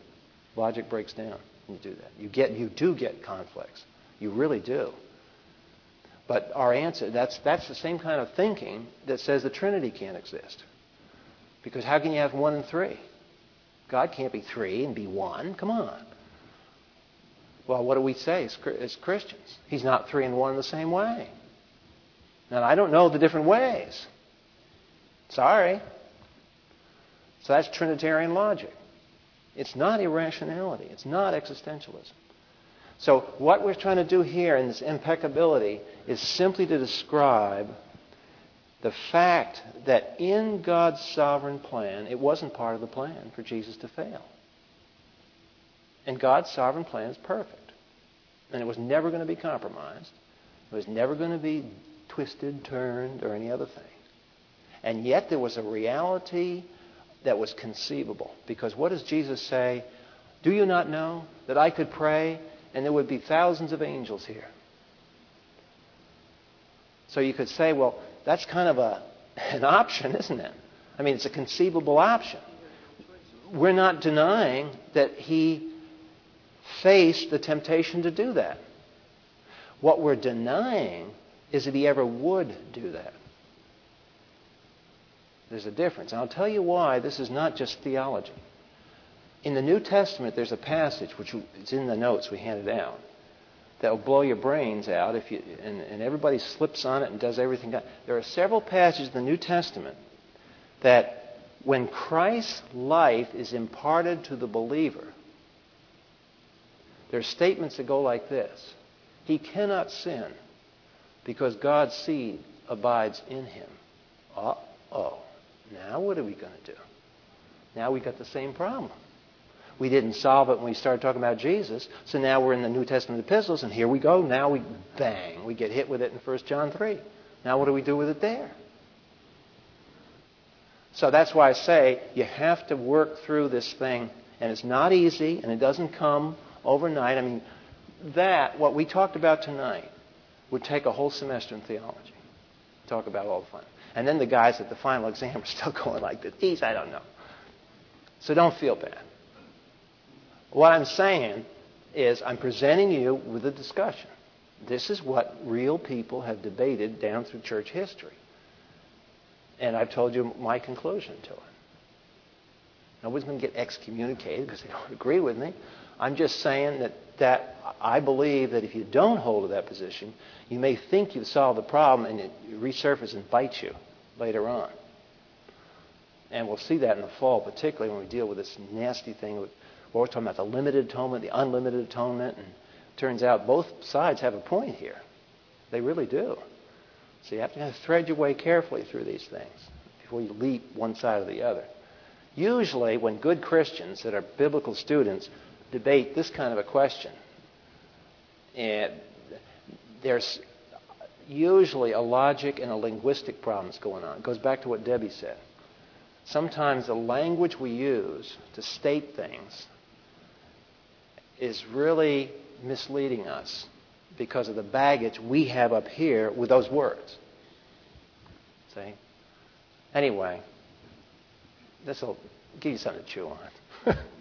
Logic breaks down when you do that. You, get, you do get conflicts. You really do. But our answer, that's, that's the same kind of thinking that says the Trinity can't exist. Because how can you have one and three? God can't be three and be one. Come on. Well, what do we say as, as Christians? He's not three and one in the same way. Now, I don't know the different ways. Sorry. So that's Trinitarian logic. It's not irrationality. It's not existentialism. So what we're trying to do here in this impeccability is simply to describe the fact that in God's sovereign plan, it wasn't part of the plan for Jesus to fail. And God's sovereign plan is perfect. And it was never going to be compromised. It was never going to be twisted, turned, or any other thing. And yet there was a reality that was conceivable. Because what does Jesus say? Do you not know that I could pray and there would be thousands of angels here? So you could say, well, that's kind of a, an option, isn't it? I mean, it's a conceivable option. We're not denying that he faced the temptation to do that. What we're denying is that he ever would do that. There's a difference. And I'll tell you why this is not just theology. In the New Testament, there's a passage, which is in the notes we handed out, that will blow your brains out if you, and, and everybody slips on it and does everything. There are several passages in the New Testament that when Christ's life is imparted to the believer, there are statements that go like this He cannot sin because God's seed abides in him. Uh oh. Now what are we going to do? Now we got the same problem. We didn't solve it when we started talking about Jesus, so now we're in the New Testament epistles, and here we go. Now we bang, we get hit with it in 1 John 3. Now what do we do with it there? So that's why I say you have to work through this thing, and it's not easy, and it doesn't come overnight. I mean, that, what we talked about tonight, would take a whole semester in theology. To talk about all the fun. And then the guys at the final exam are still going like this. Geez, I don't know. So don't feel bad. What I'm saying is I'm presenting you with a discussion. This is what real people have debated down through church history. And I've told you my conclusion to it. Nobody's going to get excommunicated because they don't agree with me. I'm just saying that, that I believe that if you don't hold to that position, you may think you've solved the problem and it resurfaces and bites you later on. And we'll see that in the fall, particularly when we deal with this nasty thing. Well, we're talking about the limited atonement, the unlimited atonement, and turns out both sides have a point here. They really do. So you have to thread your way carefully through these things before you leap one side or the other. Usually, when good Christians that are biblical students debate this kind of a question, and there's usually a logic and a linguistic problem that's going on. It goes back to what Debbie said. Sometimes the language we use to state things is really misleading us because of the baggage we have up here with those words. See? Anyway, this will give you something to chew on.